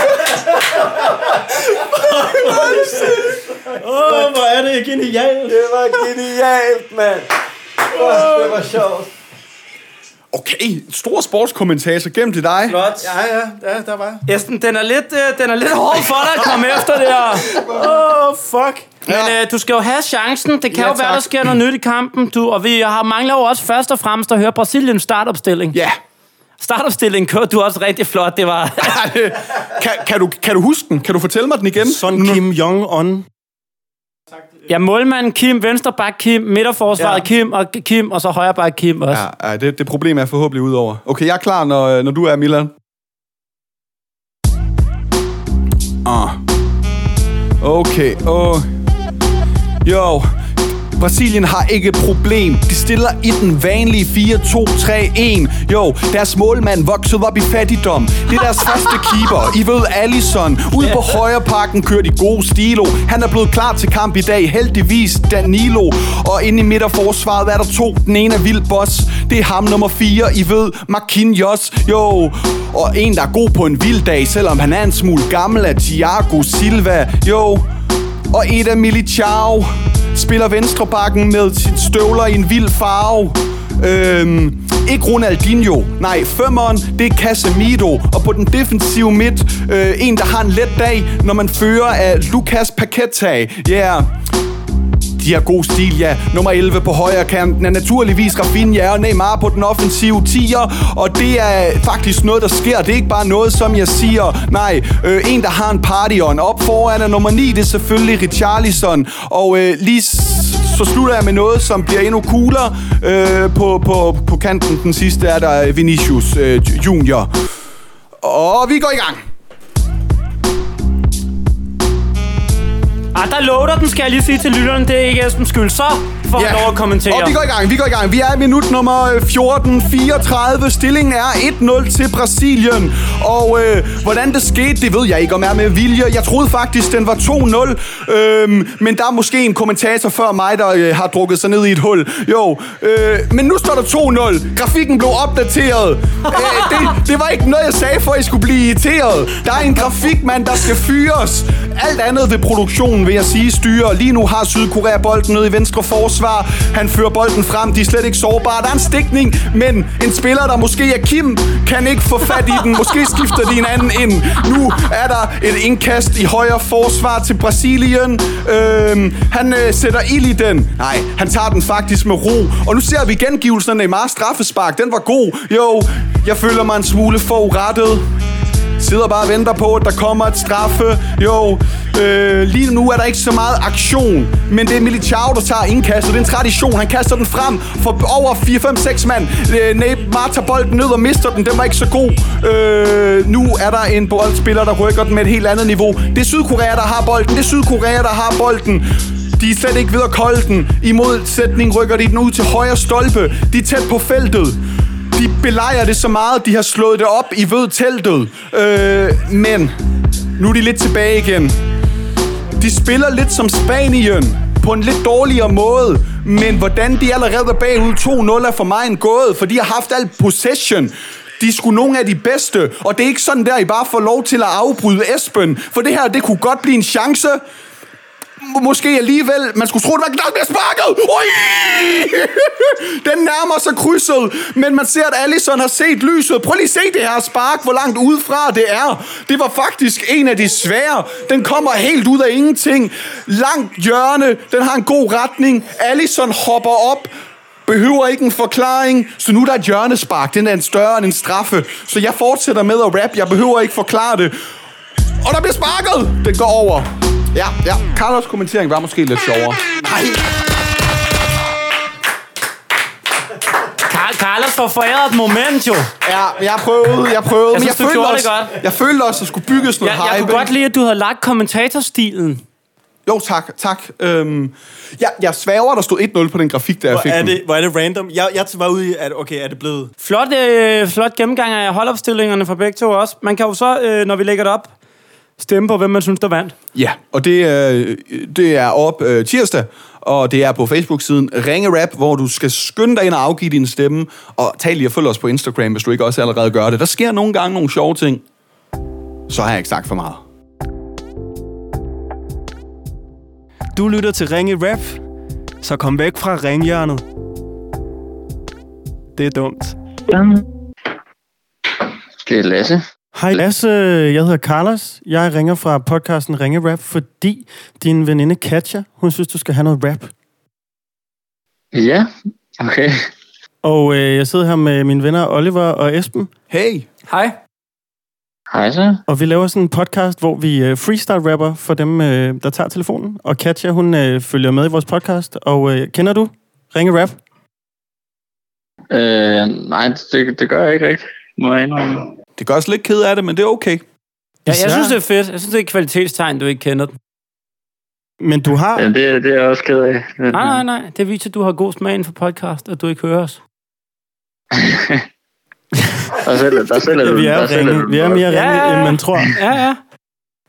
Åh, oh, hvor er det genialt. Det var genialt, mand. Oh, det var sjovt. Okay, stor sportskommentator gennem til dig. Flot. Ja, ja, ja, der var. Esben, den er lidt, øh, den er lidt hård for dig at komme efter det her. Åh, oh, fuck. Men øh, du skal jo have chancen. Det kan Ja, jo være, tak. der sker noget nyt i kampen. Du, og vi har mangler jo også først og fremmest at høre Brasiliens startopstilling. Ja. Startopstillingen kørte du også rigtig flot. Det var... kan, kan, du, kan du huske den? Kan du fortælle mig den igen? Son Kim Jong-un. Ja, målmanden Kim, venstreback Kim, midterforsvaret Ja. Kim, og Kim, og så højreback Kim også. Ja. Det, det problem er forhåbentlig ud over. Okay, jeg er klar, når, når du er, Milan. Ah. Okay, oh. Jo, Brasilien har ikke et problem. De stiller i den vanlige 4-2-3-1. Jo, deres målmand voksede op i fattigdom. Det er deres første keeper. I ved Allison. Ude på højre parken kører de gode stilo. Han er blevet klar til kamp i dag. Heldigvis Danilo. Og inde i midterforsvaret er der to. Den ene er vild boss. Det er ham nummer 4. I ved Marquinhos. Jo, og en, der er god på en vild dag, selvom han er en smule gammel, er Thiago Silva. Jo, og et af Militao spiller venstrebakken med sit støvler i en vild farve. Øhm, ikke Ronaldinho, nej, femmeren, det er Casemiro. Og på den defensive midt, øh, en, der har en let dag, når man fører af Lucas Paqueta. Ja, yeah. De har god stil, ja. Nummer 11 på højre kanten er naturligvis Rafinha og Neymar på den offensive 10'er. Og det er faktisk noget, der sker. Det er ikke bare noget, som jeg siger. Nej, øh, en, der har en party on. Op foran er nummer 9, det er selvfølgelig Richarlison. Og øh, lige s- så slutter jeg med noget, som bliver endnu coolere. Øh, på, på, på kanten, den sidste, er der Vinicius øh, Junior. Og vi går i gang. Ah, der loader den, skal jeg lige sige til lytterne. Det er ikke Esbens skyld. Så får han lov at kommentere. Og vi går i gang, vi går i gang. Vi er i minut nummer øh, 14.34. Stillingen er 1-0 til Brasilien. Og øh, hvordan det skete, det ved jeg ikke om er med vilje. Jeg troede faktisk, den var 2-0. Øhm, men der er måske en kommentator før mig, der øh, har drukket sig ned i et hul. Jo, øh, men nu står der 2-0. Grafikken blev opdateret. øh, det, det var ikke noget, jeg sagde, for at I skulle blive irriteret. Der er en grafikmand, der skal fyres. Alt andet ved produktionen, vil jeg sige, styrer. Lige nu har Sydkorea bolden nede i venstre forsvar. Han fører bolden frem. De er slet ikke sårbare. Der er en stikning, men en spiller, der måske er Kim, kan ikke få fat i den. Måske skifter de en anden ind. Nu er der et indkast i højre forsvar til Brasilien. Øhm, han øh, sætter ild i den. Nej, han tager den faktisk med ro. Og nu ser vi gengivelsen af Neymar straffespark. Den var god. Jo, jeg føler mig en smule forurettet sidder bare og venter på, at der kommer et straffe. Jo, øh, lige nu er der ikke så meget aktion, men det er Militao, der tager indkastet. Det er en tradition. Han kaster den frem for over 4-5-6 mand. Øh, Neymar tager bolden ned og mister den. Den var ikke så god. Øh, nu er der en boldspiller, der rykker den med et helt andet niveau. Det er Sydkorea, der har bolden. Det er Sydkorea, der har bolden. De er slet ikke ved at kolde den. I modsætning rykker de den ud til højre stolpe. De er tæt på feltet. De belejer det så meget, de har slået det op i ved teltet. Øh, men nu er de lidt tilbage igen. De spiller lidt som Spanien på en lidt dårligere måde. Men hvordan de allerede er bagud 2-0 er for mig en gåde, for de har haft alt possession. De er sgu nogle af de bedste, og det er ikke sådan der, I bare får lov til at afbryde Esben. For det her, det kunne godt blive en chance. Måske alligevel, man skulle tro, det var knap bliver sparket. Ui! Den nærmer sig krydset, men man ser, at Allison har set lyset. Prøv lige at se det her spark, hvor langt udefra det er. Det var faktisk en af de svære. Den kommer helt ud af ingenting. Langt hjørne, den har en god retning. Allison hopper op, behøver ikke en forklaring, så nu er der et hjørnespark. Den er en større end en straffe. Så jeg fortsætter med at rap. Jeg behøver ikke forklare det. Og der bliver sparket! Den går over. Ja, ja. Carlos kommentering var måske lidt sjovere. Nej. Carl, Carlos får foræret et moment, jo. Ja, jeg prøvede, jeg prøvede. Jeg men synes, du følte også, det godt. Jeg følte også, at der skulle bygges noget Jeg, jeg hype. kunne godt lide, at du havde lagt kommentatorstilen. Jo, tak, tak. Øhm, jeg, jeg sværger, der stod 1-0 på den grafik, der jeg Hvor fik er, den. det, hvor er det random? Jeg, jeg var ude i, at okay, er det blevet... Flot, øh, flot gennemgang af holdopstillingerne fra begge to også. Man kan jo så, øh, når vi lægger det op, stemme på, hvem man synes, der vandt. Ja, og det, er, det er op øh, tirsdag, og det er på Facebook-siden Ringe Rap, hvor du skal skynde dig ind og afgive din stemme, og tag lige og følg os på Instagram, hvis du ikke også allerede gør det. Der sker nogle gange nogle sjove ting. Så har jeg ikke sagt for meget. Du lytter til Ringe Rap, så kom væk fra ringhjørnet. Det er dumt. Det er Lasse. Hej Lasse, jeg hedder Carlos. Jeg ringer fra podcasten Ringe Rap, fordi din veninde Katja, hun synes, du skal have noget rap. Ja, okay. Og øh, jeg sidder her med mine venner Oliver og Esben, Hey, Hej. Hej så. og vi laver sådan en podcast, hvor vi øh, freestyle-rapper for dem, øh, der tager telefonen. Og Katja, hun øh, følger med i vores podcast. Og øh, kender du Ringe Rap? Øh, nej, det, det gør jeg ikke rigtigt, må jeg indrømme. Det gør os lidt ked af det, men det er okay. Ja, jeg synes, det er fedt. Jeg synes, det er et kvalitetstegn, du ikke kender den. Men du har... Ja, det, det er jeg også ked af. Nej, nej, nej. Det viser, at du har god smag inden for podcast, at du ikke hører os. Der sælger, der sælger Ja, du vi er, der ringe, vi er mere ringe, Ja, ja, ja. end man tror. Ja, ja.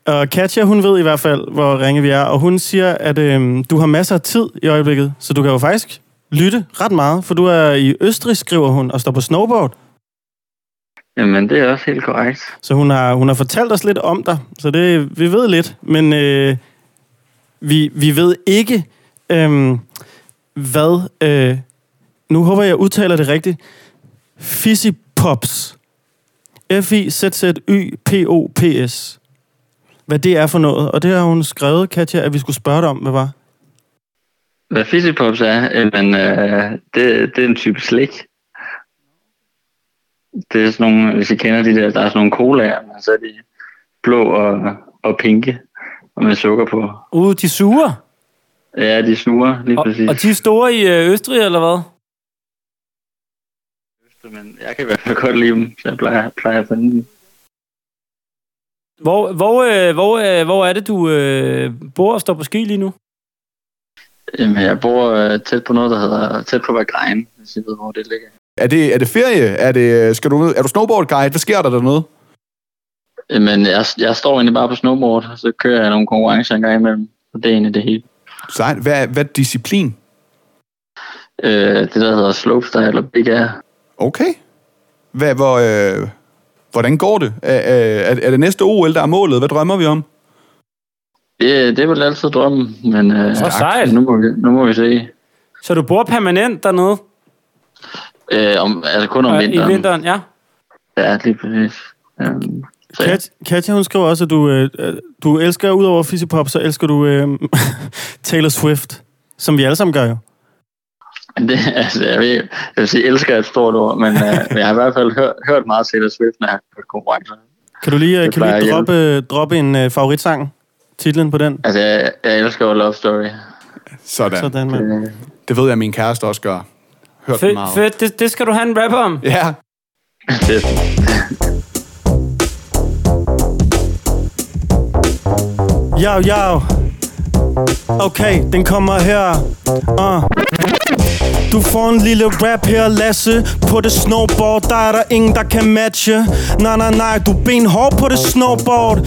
Og Katja, hun ved i hvert fald, hvor ringe vi er, og hun siger, at øhm, du har masser af tid i øjeblikket, så du kan jo faktisk lytte ret meget, for du er i Østrig, skriver hun, og står på snowboard. Jamen, det er også helt korrekt. Så hun har, hun har fortalt os lidt om dig, så det, vi ved lidt, men øh, vi, vi ved ikke, øh, hvad... Øh, nu håber jeg, jeg udtaler det rigtigt. Fizzy Pops. F-I-Z-Z-Y-P-O-P-S. Hvad det er for noget. Og det har hun skrevet, Katja, at vi skulle spørge dig om, hvad var. Hvad Fizzy Pops er, jamen, øh, det, det er en type slik. Det er sådan nogle, hvis I kender de der, der er sådan nogle colaer, men så er de blå og, og pinke, og med sukker på. Uh, de suger. Ja, de snuger lige Og, præcis. og de er store i øh, Østrig, eller hvad? Men jeg kan i hvert fald godt lide dem, så jeg plejer, plejer at finde dem. Hvor, hvor, øh, hvor, øh, hvor er det, du øh, bor og står på ski lige nu? Jamen, jeg bor øh, tæt på noget, der hedder tæt på Vagrejen, hvis I ved, hvor det ligger. Er det, er det ferie? Er, det, skal du, er du snowboard guide? Hvad sker der dernede? Jamen, jeg, jeg står egentlig bare på snowboard, og så kører jeg nogle konkurrencer en gang imellem. Og det er egentlig det hele. Sejt. Hvad, hvad er disciplin? Øh, det der hedder slopestyle og big air. Okay. Hvad, hvor, øh, hvordan går det? Er, er, er det næste OL, der er målet? Hvad drømmer vi om? Det, det er vel altid drømmen, men øh, Så sejt. nu, må vi, nu må vi se. Så du bor permanent dernede? Øh, om, altså kun om Øh, vinteren. I vinteren, ja. Ja, lige præcis. Øhm, så ja. Kat, Katja, hun skriver også, at du, øh, øh, du elsker, udover Fizzy Pop, så elsker du øh, Taylor Swift, som vi alle sammen gør jo. Det, altså, jeg, vil, jeg vil sige, elsker er et stort ord, men, øh, men jeg har i hvert fald hørt, hørt meget Taylor Swift, når jeg har hørt konkurrencer. Kan du lige, øh, Det kan du lige droppe, øh, droppe en øh, favoritsang? Titlen på den? Altså, jeg, jeg elsker Love Story. Sådan. Sådan, mand. Øh, Det ved jeg, at min kæreste også gør. Hørt Fedt, meget. fedt. Det, det skal du have en rap om. Ja. fedt. Yo, yo. Okay, den kommer her. Uh. Du får en lille rap her, Lasse På det snowboard, der er der ingen, der kan matche Nej, nej, nej, du er benhård på det snowboard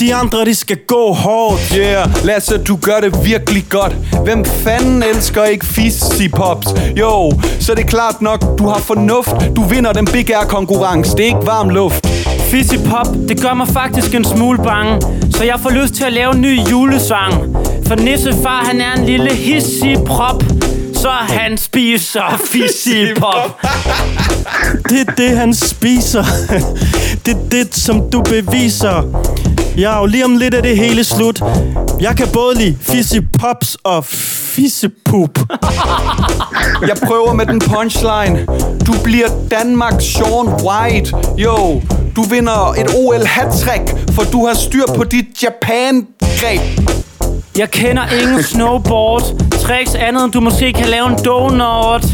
De andre, de skal gå hårdt Yeah, Lasse, du gør det virkelig godt. Hvem fanden elsker ikke fizzy pops? Jo, så er det klart nok, du har fornuft. Du vinder den Big Air konkurrence. Det er ikke varm luft. Fizzy Pop, det gør mig faktisk en smule bange Så jeg får lyst til at lave en ny julesang For Nissefar, han er en lille hissig prop Så han spiser Fizzy Pop Det er det, han spiser Det er det, som du beviser Ja, og lige om lidt er det hele slut Jeg kan både lide fizzy pops og fissepup. Jeg prøver med den punchline. Du bliver Danmarks Sean White. Jo, du vinder et OL hattrick, for du har styr på dit Japan-greb. Jeg kender ingen snowboard Tricks andet end du måske kan lave en donut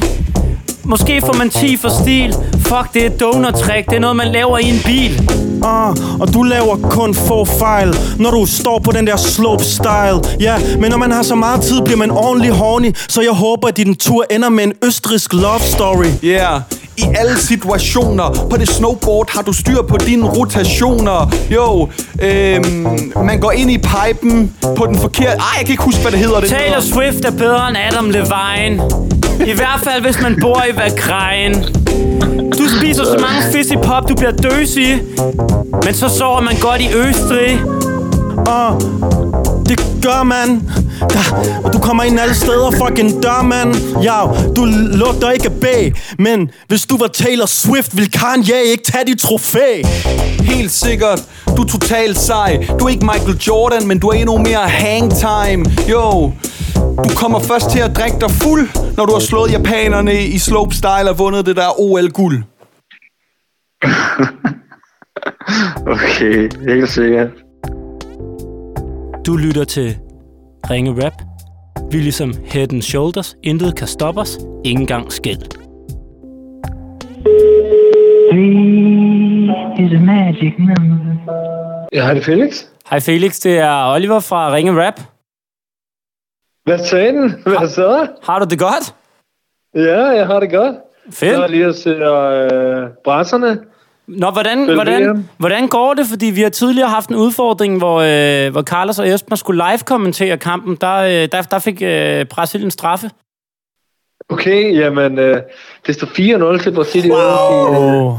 Måske får man 10 for stil Fuck, det er donut-trick Det er noget, man laver i en bil Ah, og du laver kun få fejl, når du står på den der slope style. Ja, men når man har så meget tid, bliver man ordentlig horny. Så jeg håber, at din tur ender med en østrisk love story. Yeah. I alle situationer På det snowboard har du styr på dine rotationer Jo, øhm, man går ind i pipen På den forkerte... Ej, jeg kan ikke huske, hvad det hedder det Taylor hedder. Swift er bedre end Adam Levine I hvert fald, hvis man bor i Vakrein Du spiser så mange fizzy pop, du bliver døsig Men så sover man godt i Østrig Og det gør man. Da, og du kommer ind alle steder, fucking dør, man. Ja, du lugter ikke bag. Men hvis du var Taylor Swift, ville Kanye ikke tage dit trofæ. Helt sikkert Du er totalt sej Du er ikke Michael Jordan, men du er endnu mere hang time Jo, du kommer først til at drikke dig fuld Når du har slået japanerne i slopestyle og vundet det der OL-guld Okay, helt sikkert. Du lytter til Ringe Rap Vi er ligesom Head and Shoulders Intet kan stoppe os Ingen engang skæld is a magic number. Ja, hej det Felix. Hej Felix, det er Oliver fra Ringe Rap Hvad sagde den? Hvad så? Har du det godt? Ja, jeg har det godt. Jeg Fedt lige at se øh, brasserne. Nå, hvordan, hvordan, hvordan går det? Fordi vi har tidligere haft en udfordring, hvor, øh, hvor Carlos og Esben skulle live-kommentere kampen. Der, øh, der, der fik øh, Brasilien straffe. Okay, jamen, øh, det står 4-0 til Brasilien. De, øh,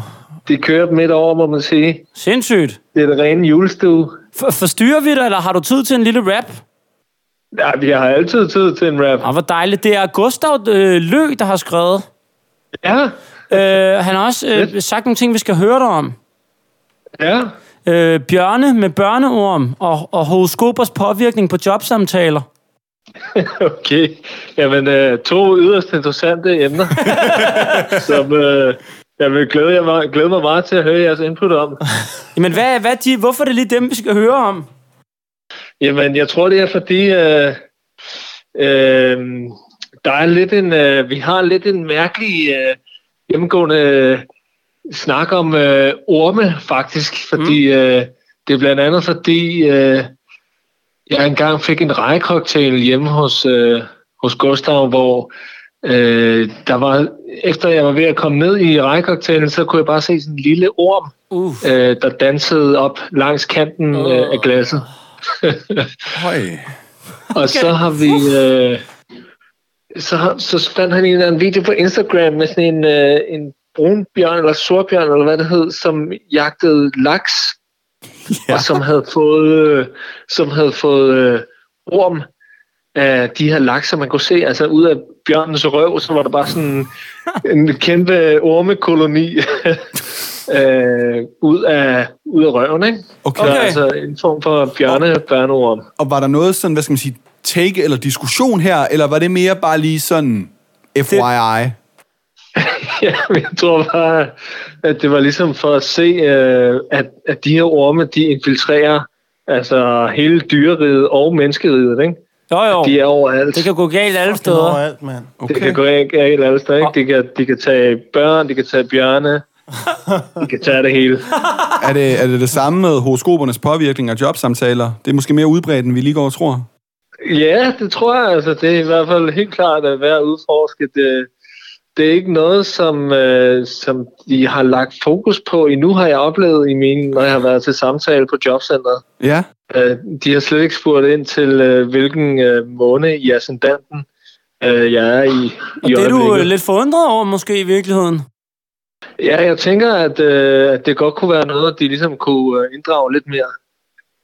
de kører midt over, må man sige. Sindssygt. Det er det rene julestue. For, forstyrrer vi dig, eller har du tid til en lille rap? Ja, vi har altid tid til en rap. Ah, hvor dejligt. Det er Gustav øh, Lø, der har skrevet. Ja, Øh, han har også øh, sagt nogle ting, vi skal høre dig om. ja. Øh, bjørne med børneorm og, og horoskopers påvirkning på jobsamtaler. Okay. Jamen, øh, to yderst interessante emner, som øh, jeg vil glæde, jeg mig, glæde mig meget til at høre jeres input om. Jamen, hvad, hvad de, hvorfor er det lige dem, vi skal høre om? Jamen, jeg tror, det er fordi, øh, øh, der er lidt en, øh, vi har lidt en mærkelig øh, gennemgående øh, snak om øh, orme, faktisk. Fordi mm. øh, det er blandt andet fordi, øh, jeg engang fik en rejcocktail hjemme hos, øh, hos Gustav, hvor øh, der var, efter jeg var ved at komme ned i rejcocktailen, så kunne jeg bare se sådan en lille orm, Uh. øh, der dansede op langs kanten øh, af glasset. Høj. Og så har vi... Øh, så, så fandt han en eller anden video på Instagram med sådan en, øh, en brunbjørn eller sortbjørn, eller hvad det hed, som jagtede laks, ja. og som havde fået, øh, som havde fået øh, orm af de her lakser, man kunne se. Altså ud af bjørnens røv, så var der bare sådan en kæmpe ormekoloni øh, ud, af, ud af røven, ikke? Okay. Så altså en form for bjørne børneorm. Og var der noget sådan, hvad skal man sige, take eller diskussion her, eller var det mere bare lige sådan FYI? Ja, men jeg tror bare, at det var ligesom for at se, øh, at, at de her orme, de infiltrerer altså hele dyreriget og menneskeriget, ikke? Jo, jo. De er overalt. Det kan gå galt alle Det steder. er alt, mand. Det kan gå galt alle steder, ikke? De kan, de kan tage børn, de kan tage bjørne, de kan tage det hele. Er det, er det det samme med horoskopernes påvirkning af jobsamtaler? Det er måske mere udbredt, end vi lige går og tror. Ja, det tror jeg. Altså, det er i hvert fald helt klart at være udforsket. Det, det er ikke noget, som, øh, som de har lagt fokus på endnu, har jeg oplevet i mine, når jeg har været til samtale på jobcentret. Ja. Øh, de har slet ikke spurgt ind til, øh, hvilken øh, måne i ascendanten øh, jeg er i, Og i det er du øh, lidt forundret over, måske i virkeligheden. Ja, jeg tænker, at, øh, at det godt kunne være noget, de ligesom kunne øh, inddrage lidt mere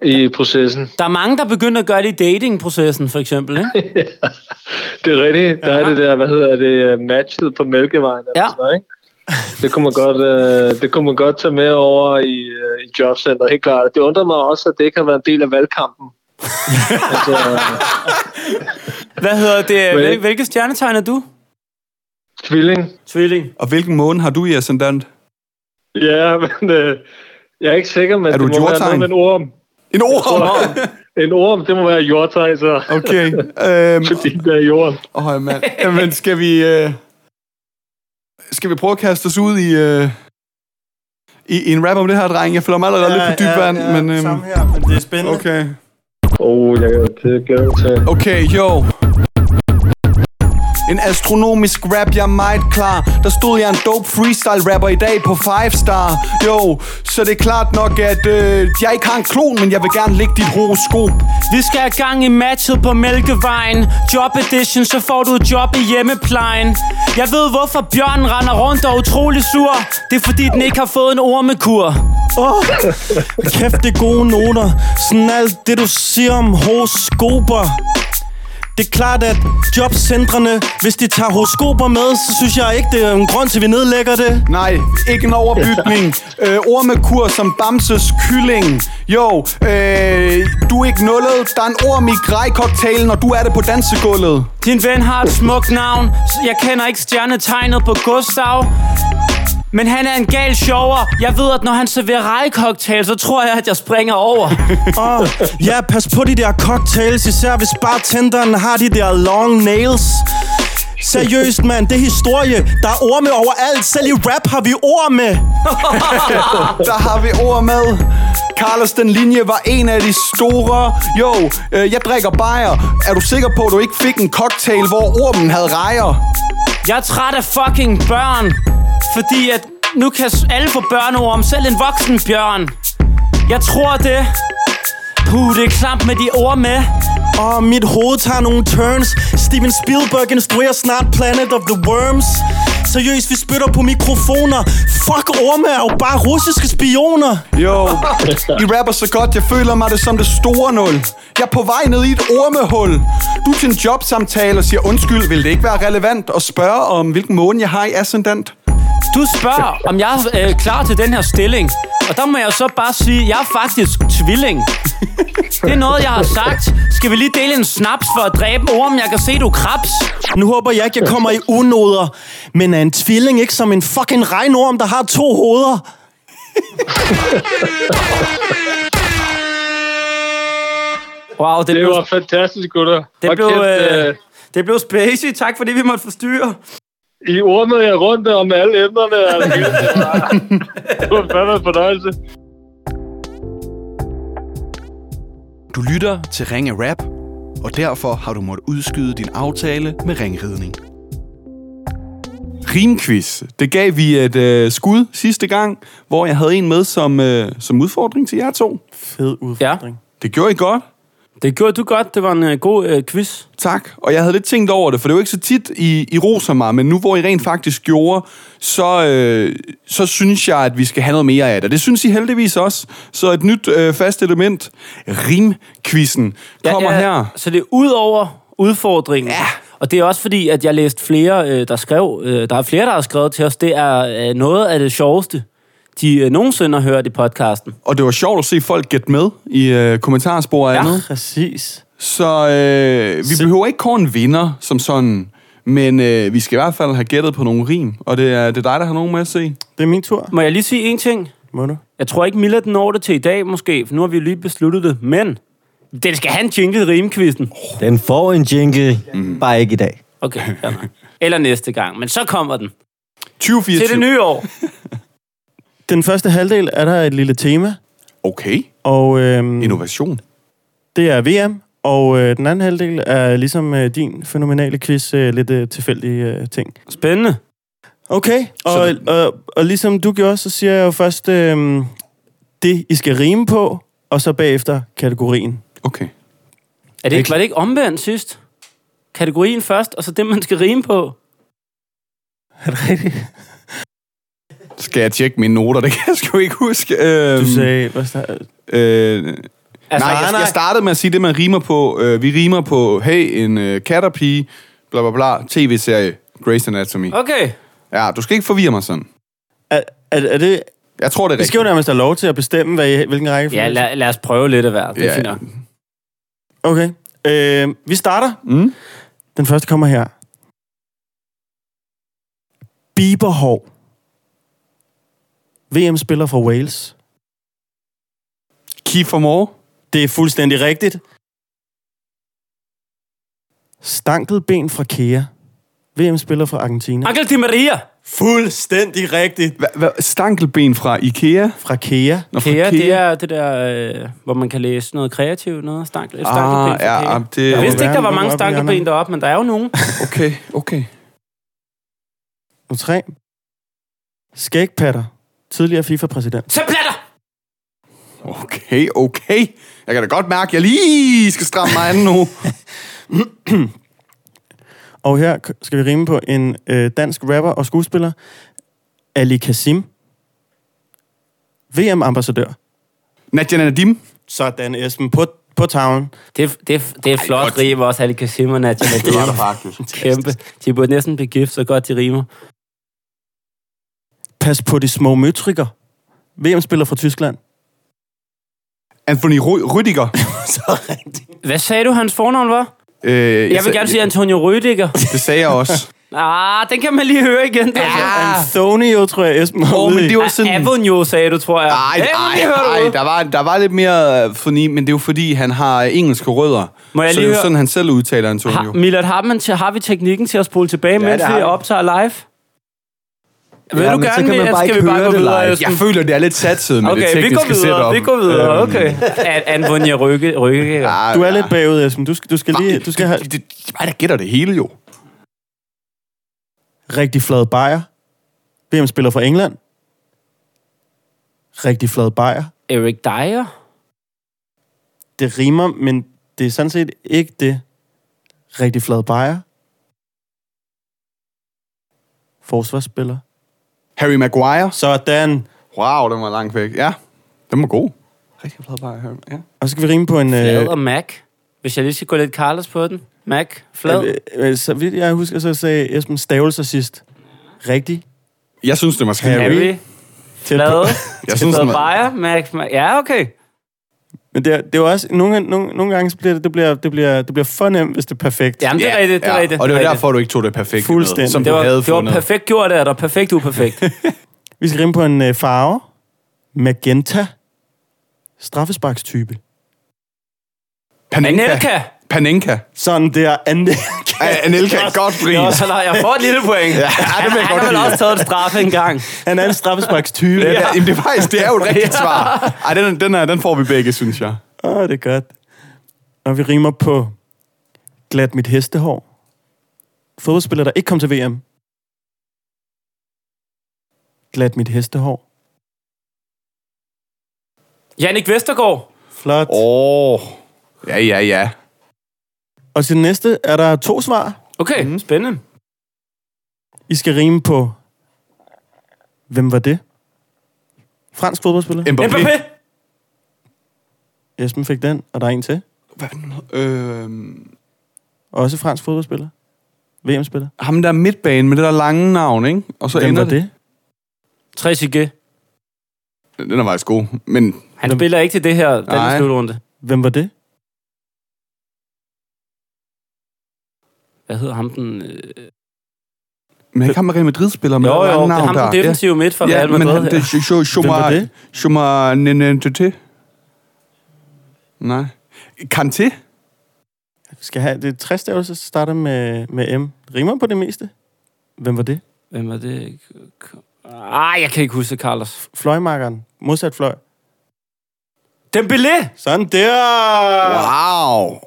i processen. Der er mange, der begynder at gøre det i datingprocessen, for eksempel. Ikke? Det er rigtigt. Der Ja. er det der, hvad hedder det, øh, matchet på Mælkevejen. eller Ja. sådan noget, ikke? Det kunne man godt, øh, det kunne man godt tage med over i, øh, i jobcenteret, helt klart. Det undrer mig også, at det ikke har været en del af valgkampen. altså, Hvad hedder det? Men- Hvil- Hvilke stjernetegn er du? Tvilling. Tvilling. Og hvilken måne har du i ascendant? Ja, men øh, jeg er ikke sikker, men Er du det et må være noget med en orm. En orm! En orm, det må være jordtegn, så. Okay. Øhm, Fordi det er jorden. Åh, oh, mand. Jamen, skal vi... Øh, skal vi prøve at kaste os ud i... Øh, i, i en rap om det her, dreng? Jeg føler mig allerede lidt på dyb vand, men... Øhm, samme her, men det er spændende. okay. Åh, oh, jeg det mig til. Okay, jo. En astronomisk rap, jeg er meget klar. Der stod jeg en dope freestyle rapper i dag på 5 star. Jo, så det er klart nok, at øh, jeg ikke har en klon Men jeg vil gerne lægge dit horoskop. Vi skal have gang i matchet på Mælkevejen. Job edition, så får du et job i hjemmeplejen. Jeg ved, hvorfor bjørnen render rundt og er utrolig sur. Det er fordi, den ikke har fået en ormekur. Åh, oh, kæft, det er gode noter. Sådan alt det, du siger om horoskoper. Det er klart, at jobcentrene, hvis de tager horoskoper med, så synes jeg ikke, det er en grund til, at vi nedlægger det. Nej, ikke en overbygning øh, Ormekur som Bamses kylling. Jo, øh, du er ikke nullet. Der er en orm i grejcocktailen, og du er det på dansegulvet. Din ven har et smukt navn. Jeg kender ikke stjernetegnet på Gustav men han er en gal sjover. Jeg ved, at når han serverer rejcocktail, så tror jeg, at jeg springer over. Åh, oh, ja, pas på de der cocktails, især hvis bartenderen har de der long nails. Seriøst, mand, det er historie. Der er orme overalt. Selv i rap har vi ord med. Der har vi ord med Carlos den linje var en af de store Jo, øh, jeg drikker bajer Er du sikker på, at du ikke fik en cocktail, hvor ormen havde rejer? Jeg er træt af fucking børn. Fordi at nu kan alle få børneorm, selv en voksen bjørn. Jeg tror det. Puh, det er klamt med de ord med. Åh, oh, mit hoved tager nogle turns. Steven Spielberg instruerer snart Planet of the Worms. Seriøst, vi spytter på mikrofoner. Fuck, orme er jo bare russiske spioner. Jo, I rapper så godt, jeg føler mig det som det store nul Jeg er på vej ned i et ormehul Du til en jobsamtale og siger undskyld Vil det ikke være relevant at spørge om, hvilken måne jeg har i ascendant? Du spørger, om jeg er øh, klar til den her stilling. Og der må jeg så bare sige, at jeg er faktisk tvilling. Det er noget, jeg har sagt. Skal vi lige dele en snaps for at dræbe en orm? Jeg kan se, du er krabs. Nu håber jeg ikke, jeg kommer i unoder. Men er en tvilling ikke som en fucking regnorm, der har to hoveder? Wow, det, Det blev, var fantastisk, gutter. det, blev, kæft, øh, øh, det blev spacey. Tak fordi vi måtte forstyrre. I ormede jeg rundt om alle emnerne. Altså, det var, fandme en fornøjelse. Du lytter til Ringe Rap Og derfor har du måttet udskyde din aftale med ringridning Rimquiz. Det gav vi et øh, skud sidste gang, hvor jeg havde en med som, øh, som udfordring til jer to. Fed udfordring. Det gjorde I godt. Det gjorde du godt. Det var en uh, god uh, quiz. Tak. Og jeg havde lidt tænkt over det, for det jo ikke så tit, I, I roser mig, men nu hvor I rent faktisk gjorde, så, øh, så synes jeg, at vi skal have noget mere af det. Det synes I heldigvis også. Så et nyt øh, fast element, rimquizzen, kommer ja, ja. her. Så det er ud over udfordringen. Ja. Og det er også fordi, at jeg læste flere, øh, der skrev, øh, der er flere, der har skrevet til os, det er øh, noget af det sjoveste, de øh, nogensinde har hørt i podcasten. Og det var sjovt at se folk gætte med i øh, kommentarspor og Ja. andet. Præcis. Så øh, vi behøver ikke kåre en vinder som sådan, men øh, vi skal i hvert fald have gættet på nogle rim, og det er, det er dig, der har nogen med at se. Det er min tur. Må jeg lige sige en ting? Må du? Jeg tror ikke, Milla den når det til i dag måske, for nu har vi lige besluttet det. Men den skal have en jingle i rimquizzen. Den får en jingle, mm. bare ikke i dag. Okay. Eller næste gang, men så kommer den. 2024. Til det nye år. Den første halvdel er der et lille tema, Okay. og øhm, Innovation. det er VM, og øh, den anden halvdel er ligesom øh, din fænomenale quiz, øh, lidt øh, tilfældige øh, ting. Spændende. Okay, og, og, og ligesom du gjorde, så siger jeg jo først øh, det, I skal rime på, og så bagefter kategorien. Okay. Er det ikke, var det ikke omvendt sidst? Kategorien først, og så det, man skal rime på? Er det rigtigt? Skal jeg tjekke mine noter? Det kan jeg sgu ikke huske. Øhm, Du sagde... Hvad. Øh, Altså, nej, jeg, jeg startede med at sige det, man rimer på. Øh, vi rimer på, hey, en øh, katterpige, bla bla bla, tv-serie, Grey's Anatomy. Okay. Ja, du skal ikke forvirre mig sådan. Er, er, er det... Jeg tror, det er Vi skal jo rigtigt. nærmest have lov til at bestemme, hvad I, hvilken række Ja, lad, lad os prøve lidt af hvert. Det er Ja. fint nok. Okay. Øh, vi starter. Mm. Den første kommer her. Bieberhov. VM-spiller fra Wales. Kiefer Moore. Det er fuldstændig rigtigt. Stankelben fra Kea. VM-spiller fra Argentina. Angel Di Maria. Fuldstændig rigtigt. Hva, hva, stankelben fra Ikea. Fra Kea. Nå, fra Kære, det er det der, øh, hvor man kan læse noget kreativt, noget stankel, et stankelben Ah, fra ja, Kære. det Jeg vidste ikke, der var mange stankelben deroppe, men der er jo nogen. Okay, okay. Nu tre. Skægpatter. Tidligere FIFA-præsident. Så platter! Okay, okay. Jeg kan da godt mærke, at jeg lige skal stramme mig an nu. Og her skal vi rime på en øh, dansk rapper og skuespiller. Ali Kasim. VM-ambassadør. Nadia Nadim. Sådan, Esben. På, på tavlen. Det, er- det, er- det er et flot rim også, Ali Kasim og Nadia Nadim. faktisk. Kæmpe. De burde næsten blive gift, så godt de rimer. Pas på de små møtrikker. VM-spiller fra Tyskland. Anthony Rüdiger. Så rigtigt. Hvad sagde du, hans fornavn var? Øh, Jeg vil gerne sige Antonio Rüdiger. Det sagde jeg også. Ah, den kan man lige høre igen. Det Ja. Antonio, tror jeg, Esben Åh, ude men det var sådan... Avonio, sagde du, tror jeg. Ej, Det må vi høre ej, ej, derude. der var, der var lidt mere øh, funny, men det er jo fordi, han har engelske rødder. Må jeg så lige det er jo sådan, han selv udtaler Antonio. Har, Milad, har, man til, har vi teknikken til at spole tilbage, Ja, mens vi. optager live? Vil Ja, du gerne, kan man bare skal ikke vi bare høre gå det videre? live. Jeg føler, det er lidt satset med det Okay, vi tekniske går videre, setup. vi går videre, Øhm, okay. An- Anvonia Rygge, Rygge. ja, Du er lidt bagud, Esben. Du skal, du skal lige... Du skal have Det, det, det mig, der gætter det hele jo. rigtig flad bajer. VM-spiller fra England. Rigtig flad bajer. Eric Dyer? Det rimer, men det er sådan set ikke det. Rigtig flad bajer. Forsvarsspiller. Harry Maguire. Sådan. Wow, den var langt væk. Ja, den var god. Rigtig flad bare. Harry. Ja. Og så skal vi rime på en... Flad Øh, og Mac. Hvis jeg lige skal gå lidt Carlos på den. Mac, flad. øh, øh, så vidt jeg husker, så sagde Esben stavelser sidst. Rigtig. Jeg synes, det var. Harry. Harry, flad, Jeg synes, flad den var... Bayer, Mac, Mac. Ja, okay. Men det er, det er jo også... Nogle, nogle, nogle gange så bliver det, det, bliver, det, bliver, det bliver for nemt, hvis det er perfekt. Jamen, det er rigtigt, det er rigtigt. Og det var rigtigt. derfor, du ikke tog det perfekt Fuldstændig. med, som det du var, havde det var fundet. perfekt gjort af dig. Perfekt uperfekt. Vi skal rime på en øh, farve. Magenta. Straffesparkstype. Panenka. Anelka. Panenka. Sådan der. Anelka. Anelka, godt Det var brin. så jeg får et lille point. Ja, det vil jeg han, han godt har vel også taget et straffe en gang. Han er en straffesparkstype. Ja, det, jamen, det, er faktisk, det er jo et rigtigt svar. Ej, den, den, er, den får vi begge, synes jeg. Åh, det er godt. Og vi rimer på glat mit hestehår. Fodboldspiller, der ikke kom til VM. Glat mit hestehår. Jannik Vestergaard. Flot. Åh. Oh. Ja, ja, ja. Og til næste er der to svar. Okay, mm. spændende. I skal rime på... Hvem var det? Fransk fodboldspiller. Mbappé. Mbappé. Esben fik den, og der er en til. Hvad noget? Øhm, Også fransk fodboldspiller. VM-spiller. ham der midtbane med det der lange navn, ikke? Og så Hvem ender var det? Trezeguet. det. Den er faktisk god. Men Han spiller ikke til det her, den slutrunde. Hvem var det? Hvad hedder ham den? øh, Men ikke ham med Real Madrid-spiller med Jo, det jo, det er ham der. den defensive midt for ja, Real men Madrid. han, det er var det? Shoma... Shoma... Nenentete? Nej. Kanté? Skal have, det er 60 stavelse, starter med, med M. Rimer på det meste. Hvem var det? Hvem er det? Ah, jeg kan ikke huske Carlos. Fløjmarkeren. Modsat fløj. Dembélé! Sådan der! Wow.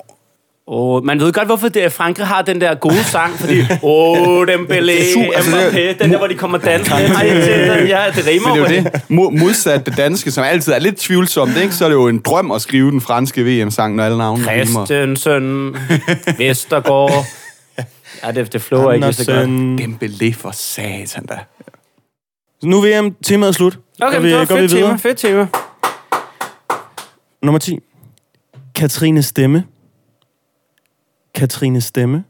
Oh, man ved godt, hvorfor det er, Frankrig har den der gode sang, fordi åh, oh, Dembélé, Super, altså, er- Mbappé, den der, hvor de kommer dansende. Ej, det- ja, det rimer Men det er jo det. Mo- modsat det danske, som altid er lidt tvivlsomt, ikke? så er det jo en drøm at skrive den franske VM-sang, når alle navne rimer. Christensen, Vestergaard. Ja, det, det flower ikke så godt. Andersen. Dembélé for satan da. Så nu er VM-temaet slut. Okay, Går men det var går fedt tema, fedt tema. Nummer 10. Katrine Stemme. Katrine Stemme.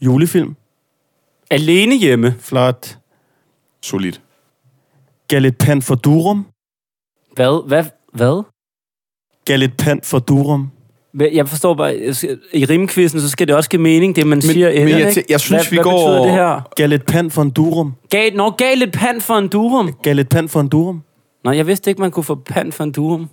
Julefilm. Alene hjemme. Flot. Solidt. Gallet Pant for Durum. Hvad? Hvad? Hvad? Gallet Pant for Durum. Men Jeg forstår bare, i rimkvisten, så skal det også give mening, det man men, siger men jeg ikke? jeg synes, hvad, vi hvad går- det her? Gav lidt pand for en durum. Gav, nå, gav lidt pand for en durum. Gav lidt pand for en durum. Nå, jeg vidste ikke, man kunne få pand for en durum.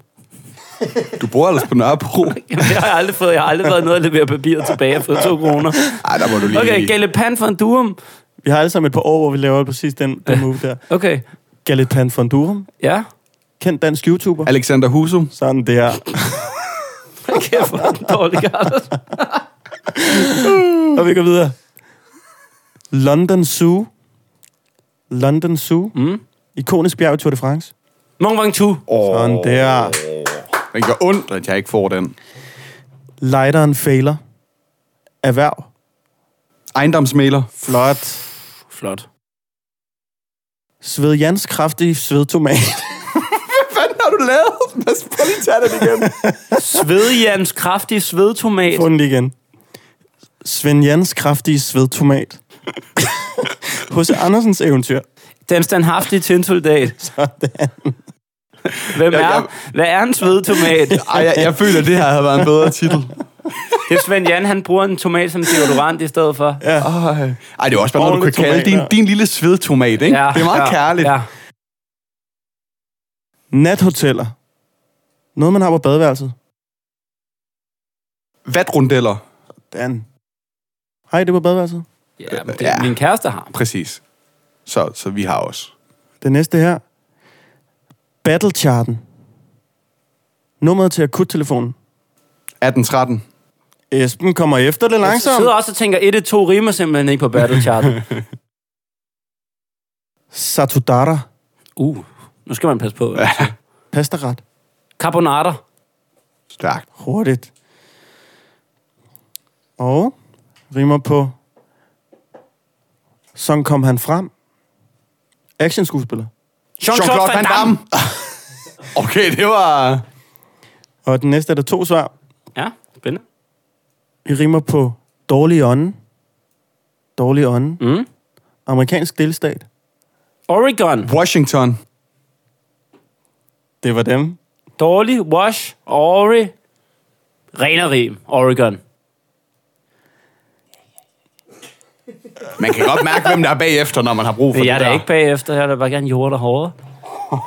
Du bor ellers på Nørrebro. Jamen, det har jeg aldrig fået. Jeg har aldrig været nede og levere papir tilbage og fået to kroner. Ej, der må du lige... Okay, for en durum. Vi har alle sammen et par år, hvor vi laver præcis den, den move der. Okay, for en durum. ja. Kendt dansk YouTuber. Alexander Husum. Sådan der. Kæft, hvor den dårlig. Og vi går videre. London Zoo. London Zoo. Mm. Ikonisk bjerg i Tour de France. Mont Ventoux. Sådan der. Det gør ondt, at jeg ikke får den. Lighteren fejler. Erhverv. Ejendomsmaler. Flot. Flot. Sved Jans kraftige svedtomat. Hvad har du lavet? Prøv lige at tage det igen. Svedjans kraftige svedtomat. Få den lige igen. Svend Jans kraftige svedtomat. Hos Andersens eventyr. Den standhaftige tinsoldat. Sådan. Hvem Jeg- er, jeg- hvad er en svedtomat? Ej, jeg, jeg føler, at det her havde været en bedre titel. Det er Svend Jan, han bruger en tomat som deodorant i stedet for. Ej, Ej det er også bare noget, du kan kalde din, din lille svedtomat, ikke? det er meget ja, kærligt. Ja. Nathoteller. Noget, man har på badeværelset. Vatrundeller. Dan. Hej, det er på badeværelset. ja, men det, Ja. min kæreste har. Præcis. Så, så vi har også. Det næste her. Battlecharten. Nummeret til akuttelefonen. 1813. Esben kommer efter det Jeg langsomt. sidder også og tænker, 1 2 rimer simpelthen ikke på battle charten. Satudara. uh, nu skal man passe på. Ja. Pastaret. Carbonara. Stærkt. Hurtigt. Og rimer på Sådan kom han frem. Actionskuespiller. Jean-Claude Van Damme. Okay, det var... Og den næste er der to svar. Ja, spændende. Vi rimer på Dårlig ånden. Dårlig ånden. Mm. Amerikansk delstat. Oregon. Washington. Det var dem. Dårlig. Wash. Ori. Ren og rim. Oregon. Man kan godt mærke, hvem der er bagefter, når man har brug for jeg det er da der. ikke bagefter. Jeg er da bare gerne jord og hårde.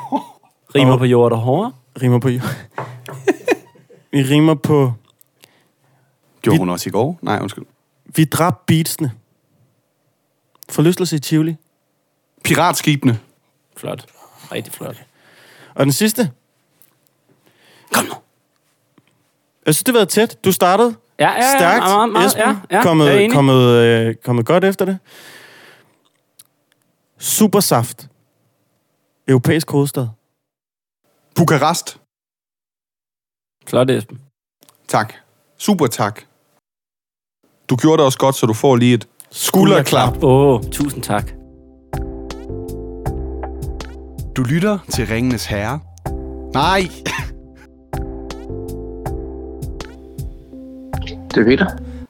Rimer på jord og hårde. Rimer på... Vi rimer på... Gjorde hun også i går? Nej, undskyld. Vi dræb beatsene. Forlystelse i Tivoli. Piratskibene. Flot. Rigtig flot. Og den sidste. Kom nu. Jeg synes, det har været tæt. Du startede Ja, ja, ja. stærkt. Meget, meget, Esben, ja, ja, jeg er kommet, kommet, øh, kommet godt efter det. Supersaft. Europæisk hovedstad. Bukarest. Flot, Esben. Tak. Super tak. Du gjorde det også godt, så du får lige et skulderklap. Åh, oh, tusind tak. Du lytter til Ringenes Herre. Nej. Det er Peter.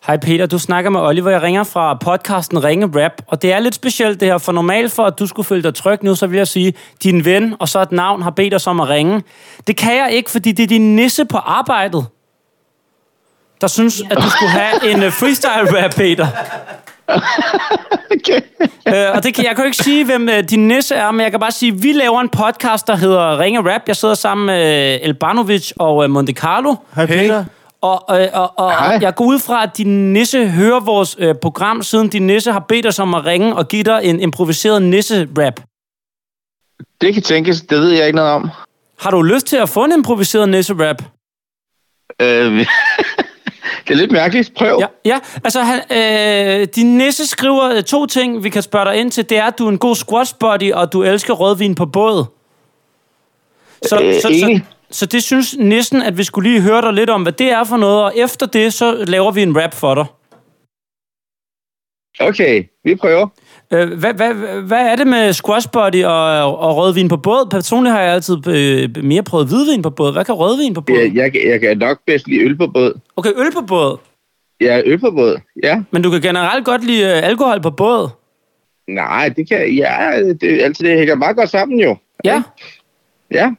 Hej Peter, du snakker med Oliver. Jeg ringer fra podcasten Ringe Rap, og det er lidt specielt det her, for normalt for at du skulle føle dig tryg nu, så vil jeg sige, din ven og så et navn har bedt os om at ringe. Det kan jeg ikke, fordi det er din nisse på arbejdet, der synes, at du skulle have en øh, freestyle rap, Peter. Okay. Øh, og det kan, jeg kan jo ikke sige, hvem øh, din nisse er, men jeg kan bare sige, at vi laver en podcast, der hedder Ringe Rap. Jeg sidder sammen med øh, Elbanovic og øh, Monte Carlo. Hej Peter. Og, og, og Hej. jeg går ud fra, at din nisse hører vores øh, program, siden din nisse har bedt os om at ringe og give dig en improviseret nisse-rap. Det kan tænkes, det ved jeg ikke noget om. Har du lyst til at få en improviseret nisse-rap? Øh, det er lidt mærkeligt. Prøv. Ja, ja. altså han, øh, din nisse skriver øh, to ting, vi kan spørge dig ind til. Det er, at du er en god squash buddy, og du elsker rødvin på båd. Så, Øh, så, så. Så det synes næsten, at vi skulle lige høre dig lidt om, hvad det er for noget, og efter det, så laver vi en rap for dig. Okay, vi prøver. Øh, hvad, hvad, hvad er det med squash buddy og, og rødvin på båd? Personligt har jeg altid øh, mere prøvet hvidvin på båd. Hvad kan rødvin på båd? Jeg, jeg, jeg kan nok bedst lide øl på båd. Okay, øl på båd. Ja, øl på båd. Ja. Men du kan generelt godt lide øh, alkohol på båd. Nej, det kan... Ja, det, altså, det hænger meget godt sammen jo. Ja. Ja.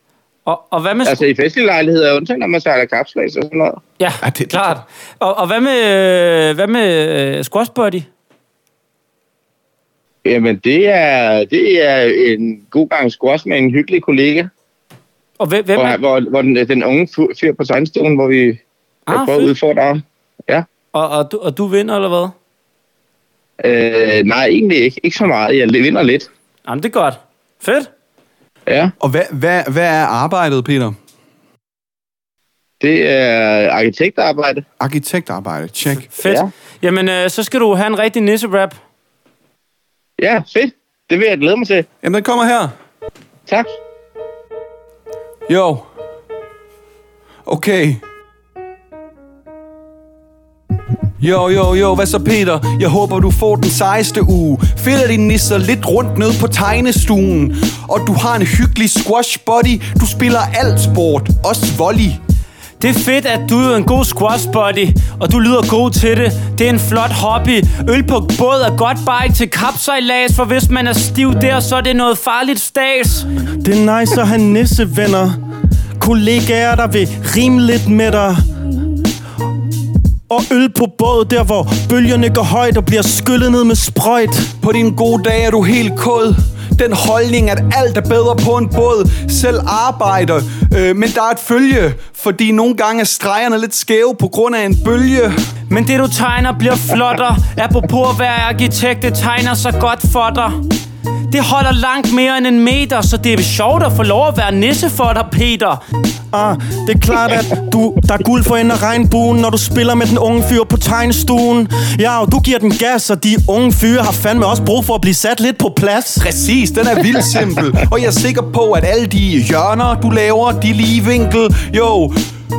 Og, og hvad med... Altså i festlige lejligheder, undtagen når man sejler kapslæs og sådan noget. ja, Ja, det- klart. Og, og hvad med, øh, hvad med øh, squash buddy? Jamen, det er, det er en god gang squash med en hyggelig kollega. Og hvem, hvem Hvor, er, hvor, hvor den, den unge fyr på tegnstolen, hvor vi Ah, ah, prøver at udfordre. Ja. og, og, du, og du vinder, eller hvad? Øh, nej, egentlig ikke. Ikke så meget. Jeg vinder lidt. Jamen, det er godt. Fedt. Ja. Og hvad, hvad, hvad er arbejdet, Peter? Det er arkitektarbejde. Arkitektarbejde. Check. Fedt. Ja. Jamen, øh, så skal du have en rigtig nisse-rap. Ja, fedt. Det vil jeg glæde mig til. Jamen, den kommer her. Tak. Jo. Okay. Jo, jo, jo, hvad så Peter? Jeg håber, du får den sejeste uge. Fælder din nisser lidt rundt ned på tegnestuen. Og du har en hyggelig squash body. Du spiller alt sport, også volley. Det er fedt, at du er en god squash buddy, og du lyder god til det. Det er en flot hobby. Øl på båd er godt bare ikke til kapsejlads, for hvis man er stiv der, så er det noget farligt stas. Det er nice at have nissevenner. Kollegaer, der vil rime lidt med dig. Og øl på båd, der hvor bølgerne går højt og bliver skyllet ned med sprøjt. På din gode dag er du helt kod. Den holdning, at alt er bedre på en båd. Selv arbejder, øh, men der er et følge. Fordi nogle gange er stregerne lidt skæve på grund af en bølge. Men det du tegner bliver flottere. Apropos at være arkitekt, det tegner så godt for dig. Det holder langt mere end en meter, så det er sjovt at få lov at være nisse for dig, Peter. Ah, det er klart, at du, der er guld for enden af regnbuen, når du spiller med den unge fyr på tegnestuen. Ja, og du giver den gas, og de unge fyre har fandme også brug for at blive sat lidt på plads. Præcis, den er vildt simpel. Og jeg er sikker på, at alle de hjørner, du laver, de lige vinkel, jo,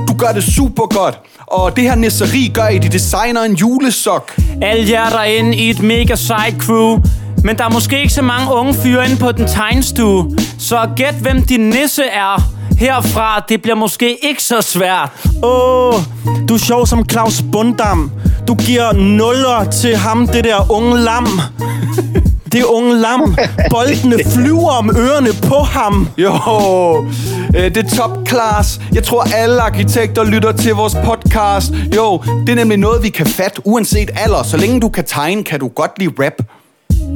du gør det super godt. Og det her nisseri gør, at de designer en julesok. Alle jer derinde i et mega sejt crew. Men der er måske ikke så mange unge fyre inde på den tegnstue. Så gæt, hvem din nisse er. Herfra, det bliver måske ikke så svært. Åh, oh, du er sjov som Claus Bundam. Du giver nuller til ham, det der unge lam. Det unge lam. Boldene flyver om ørerne på ham. Jo, øh, det er top class. Jeg tror, alle arkitekter lytter til vores podcast. Jo, det er nemlig noget, vi kan fatte, uanset alder. Så længe du kan tegne, kan du godt lide rap.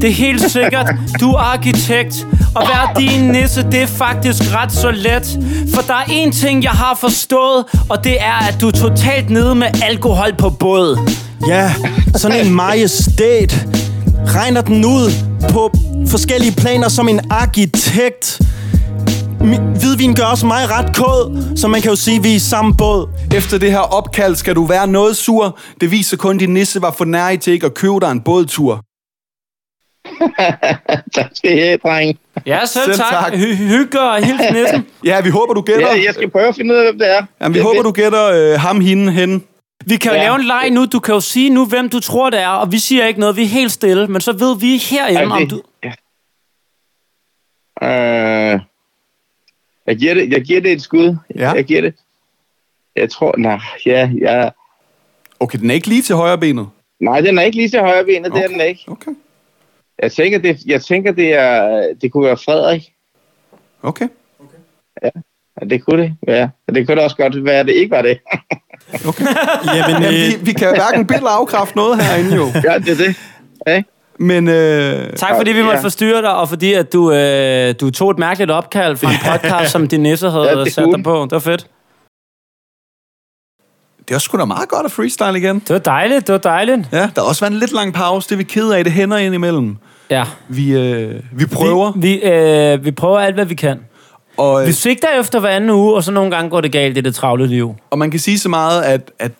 Det er helt sikkert, du er arkitekt. Og være din nisse, det er faktisk ret så let. For der er én ting, jeg har forstået, og det er, at du er totalt nede med alkohol på båd. Ja, sådan en majestæt. Regner den ud på forskellige planer som en arkitekt. Hvidvin gør også mig ret kod, så man kan jo sige, at vi er i samme båd. Efter det her opkald skal du være noget sur. Det viser kun, at din nisse var for nær til ikke at købe dig en bådtur. tak skal I have, dreng. Ja, selv, Selv tak. tak. Hy- hygge og hils nissen. Ja, vi håber, du gætter. Ja, jeg skal prøve at finde ud af, hvem det er. Jamen, vi Det er håber, du gætter øh, ham, hende, hen. Vi kan jo Ja. lave en leg nu. Du kan jo sige nu, hvem du tror, det er. Og vi siger ikke noget. Vi er helt stille. Men så ved vi herinde, Ej, om du... ja. Øh, jeg, giver det, jeg giver det et skud. Ja. Jeg giver det. Jeg tror, nej, ja, ja. Okay, den er ikke lige til højre benet. Nej, den er ikke lige til højre benet, okay. det er den ikke. Okay. Jeg tænker, det, jeg tænker, det, er, det kunne være Frederik. Okay. Ja, det kunne det, ja. Og det kunne da også godt være, at det ikke var det. Jamen, Jamen, øh, vi, vi kan hverken billede eller afkræfte noget herinde, jo. ja, det er det. Ja. Men øh, Tak fordi vi måtte Ja. forstyrre dig, og fordi at du, øh, du tog et mærkeligt opkald fra en podcast, som din nisse havde Ja, ja, det sat dig på. Det var fedt. Det er sgu da meget godt at freestyle igen. Det var dejligt, det var dejligt. Ja, der har også været en lidt lang pause. Det er vi ked af. Det hænder ind imellem. Ja. Vi, øh, vi prøver. Vi, vi, øh, vi prøver alt, hvad vi kan. Og, øh, Vi sigter efter hver anden uge, og så nogle gange går det galt i det travle liv. og man kan sige så meget, at, at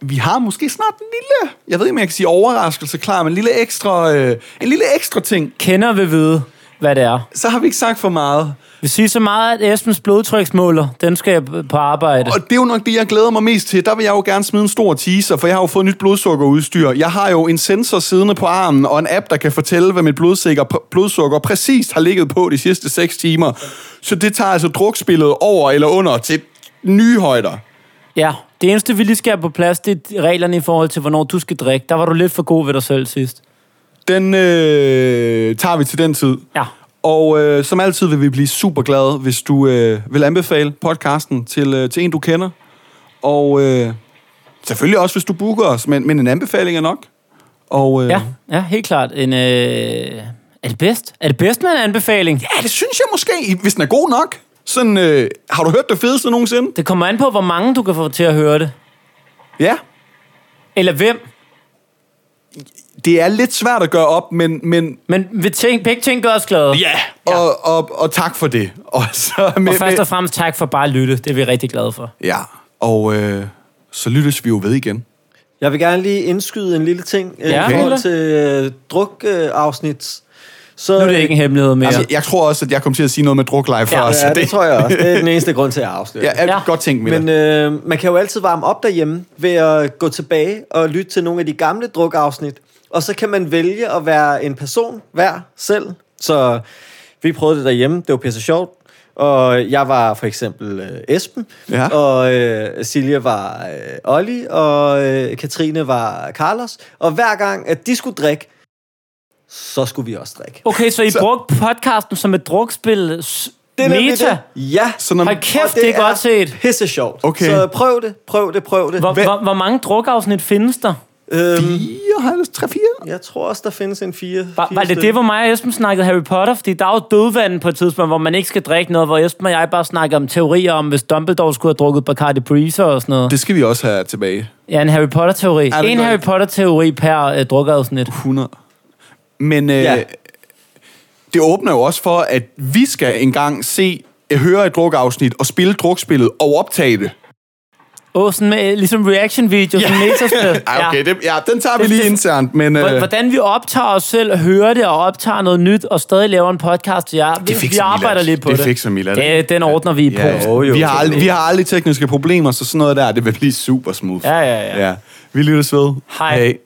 vi har måske snart en lille, jeg ved ikke, om jeg kan sige overraskelse klar, men en lille ekstra, øh, en lille ekstra ting. Kender vil vide, hvad det er. Så har vi ikke sagt for meget. Vi siger så meget, at Esbens blodtryksmåler, den skal jeg på arbejde. Og det er jo nok det, jeg glæder mig mest til. Der vil jeg jo gerne smide en stor teaser, for jeg har jo fået nyt blodsukkerudstyr. Jeg har jo en sensor siddende på armen, og en app, der kan fortælle, hvad mit blodsukker, blodsukker præcist har ligget på de sidste 6 timer. Så det tager altså drukspillet over eller under til nye højder. Ja, det eneste, vi lige skal have på plads, det er reglerne i forhold til, hvornår du skal drikke. Der var du lidt for god ved dig selv sidst. Den øh, tager vi til den tid. Ja. Og øh, som altid vil vi blive super glade, hvis du øh, vil anbefale podcasten til, øh, til en, du kender. Og øh, selvfølgelig også, hvis du booker os, men, men en anbefaling er nok. Og, øh, Ja, ja, helt klart. En, øh, er det bedst? Er det bedst med en anbefaling? ja, det synes jeg måske, hvis den er god nok. Sådan, øh, har du hørt det fedeste nogensinde? Det kommer an på, hvor mange du kan få til at høre det. Ja. Eller hvem. Det er lidt svært at gøre op, men, men Men vi tænk, begge ting gør os glade. ja, og, og, og tak for det. Og, så med, Og først og fremmest tak for bare at lytte. Det er vi rigtig glade for. ja, og øh, så lyttes vi jo ved igen. Jeg vil gerne lige indskyde en lille ting øh, Ja, i forhold til øh, druk-afsnit. Så, Nu er det ikke en hemmelighed mere. Altså, jeg tror også, at jeg kom til at sige noget med druk live før. Ja, så ja, det tror jeg også. Det er den eneste grund til at afsløre. Ja, jeg ja. godt tænkt med Men øh, man kan jo altid varme op derhjemme ved at gå tilbage og lytte til nogle af de gamle drukafsnit. Og så kan man vælge at være en person hver selv. Så vi prøvede det derhjemme. Det var pisse sjovt. Og jeg var for eksempel øh, Esben, Ja. og øh, Silja var øh, Olli, og øh, Katrine var Carlos. Og hver gang, at de skulle drikke, så skulle vi også drikke. Okay, så I brugte podcasten som et drukspil s- nemlig meta? det. Ja. Så når, Hold kæft, Og det er godt set. Pisse sjovt. Okay. Så prøv det, prøv det, prøv det. Hvor, hvor, hvor mange drukafsnit findes der? Øhm, 54, 3, 4? jeg tror også, der findes en fire. Var, fire var det det, hvor mig og Esben snakkede Harry Potter? Fordi der er jo dødvand på et tidspunkt, hvor man ikke skal drikke noget, hvor Esben og jeg bare snakker om teorier om, hvis Dumbledore skulle have drukket Bacardi Breezer og sådan noget. Det skal vi også have tilbage. Ja, en Harry Potter-teori. En gør Harry. Potter-teori per øh, drukafsnit. 100. Men øh, Ja. ja. det åbner jo også for, at vi skal engang se, høre et drukafsnit og spille drukspillet og optage det. Åh, sådan med, ligesom reaction-video, som metaspil. Ej, okay, det, ja, den tager vi lige det- internt, men... Øh, Hvordan vi optager os selv, hører det og optager noget nyt, og stadig laver en podcast. Ja, vi, vi fikser arbejder lidt på Det det. fikser Milad. Det, den ordner vi ja, post. Jo, jo, vi, har aldrig, vi har aldrig tekniske problemer, så sådan noget der, det vil blive super smooth. Ja, ja, ja. ja. Vi lyttes ved. Hej. Hej.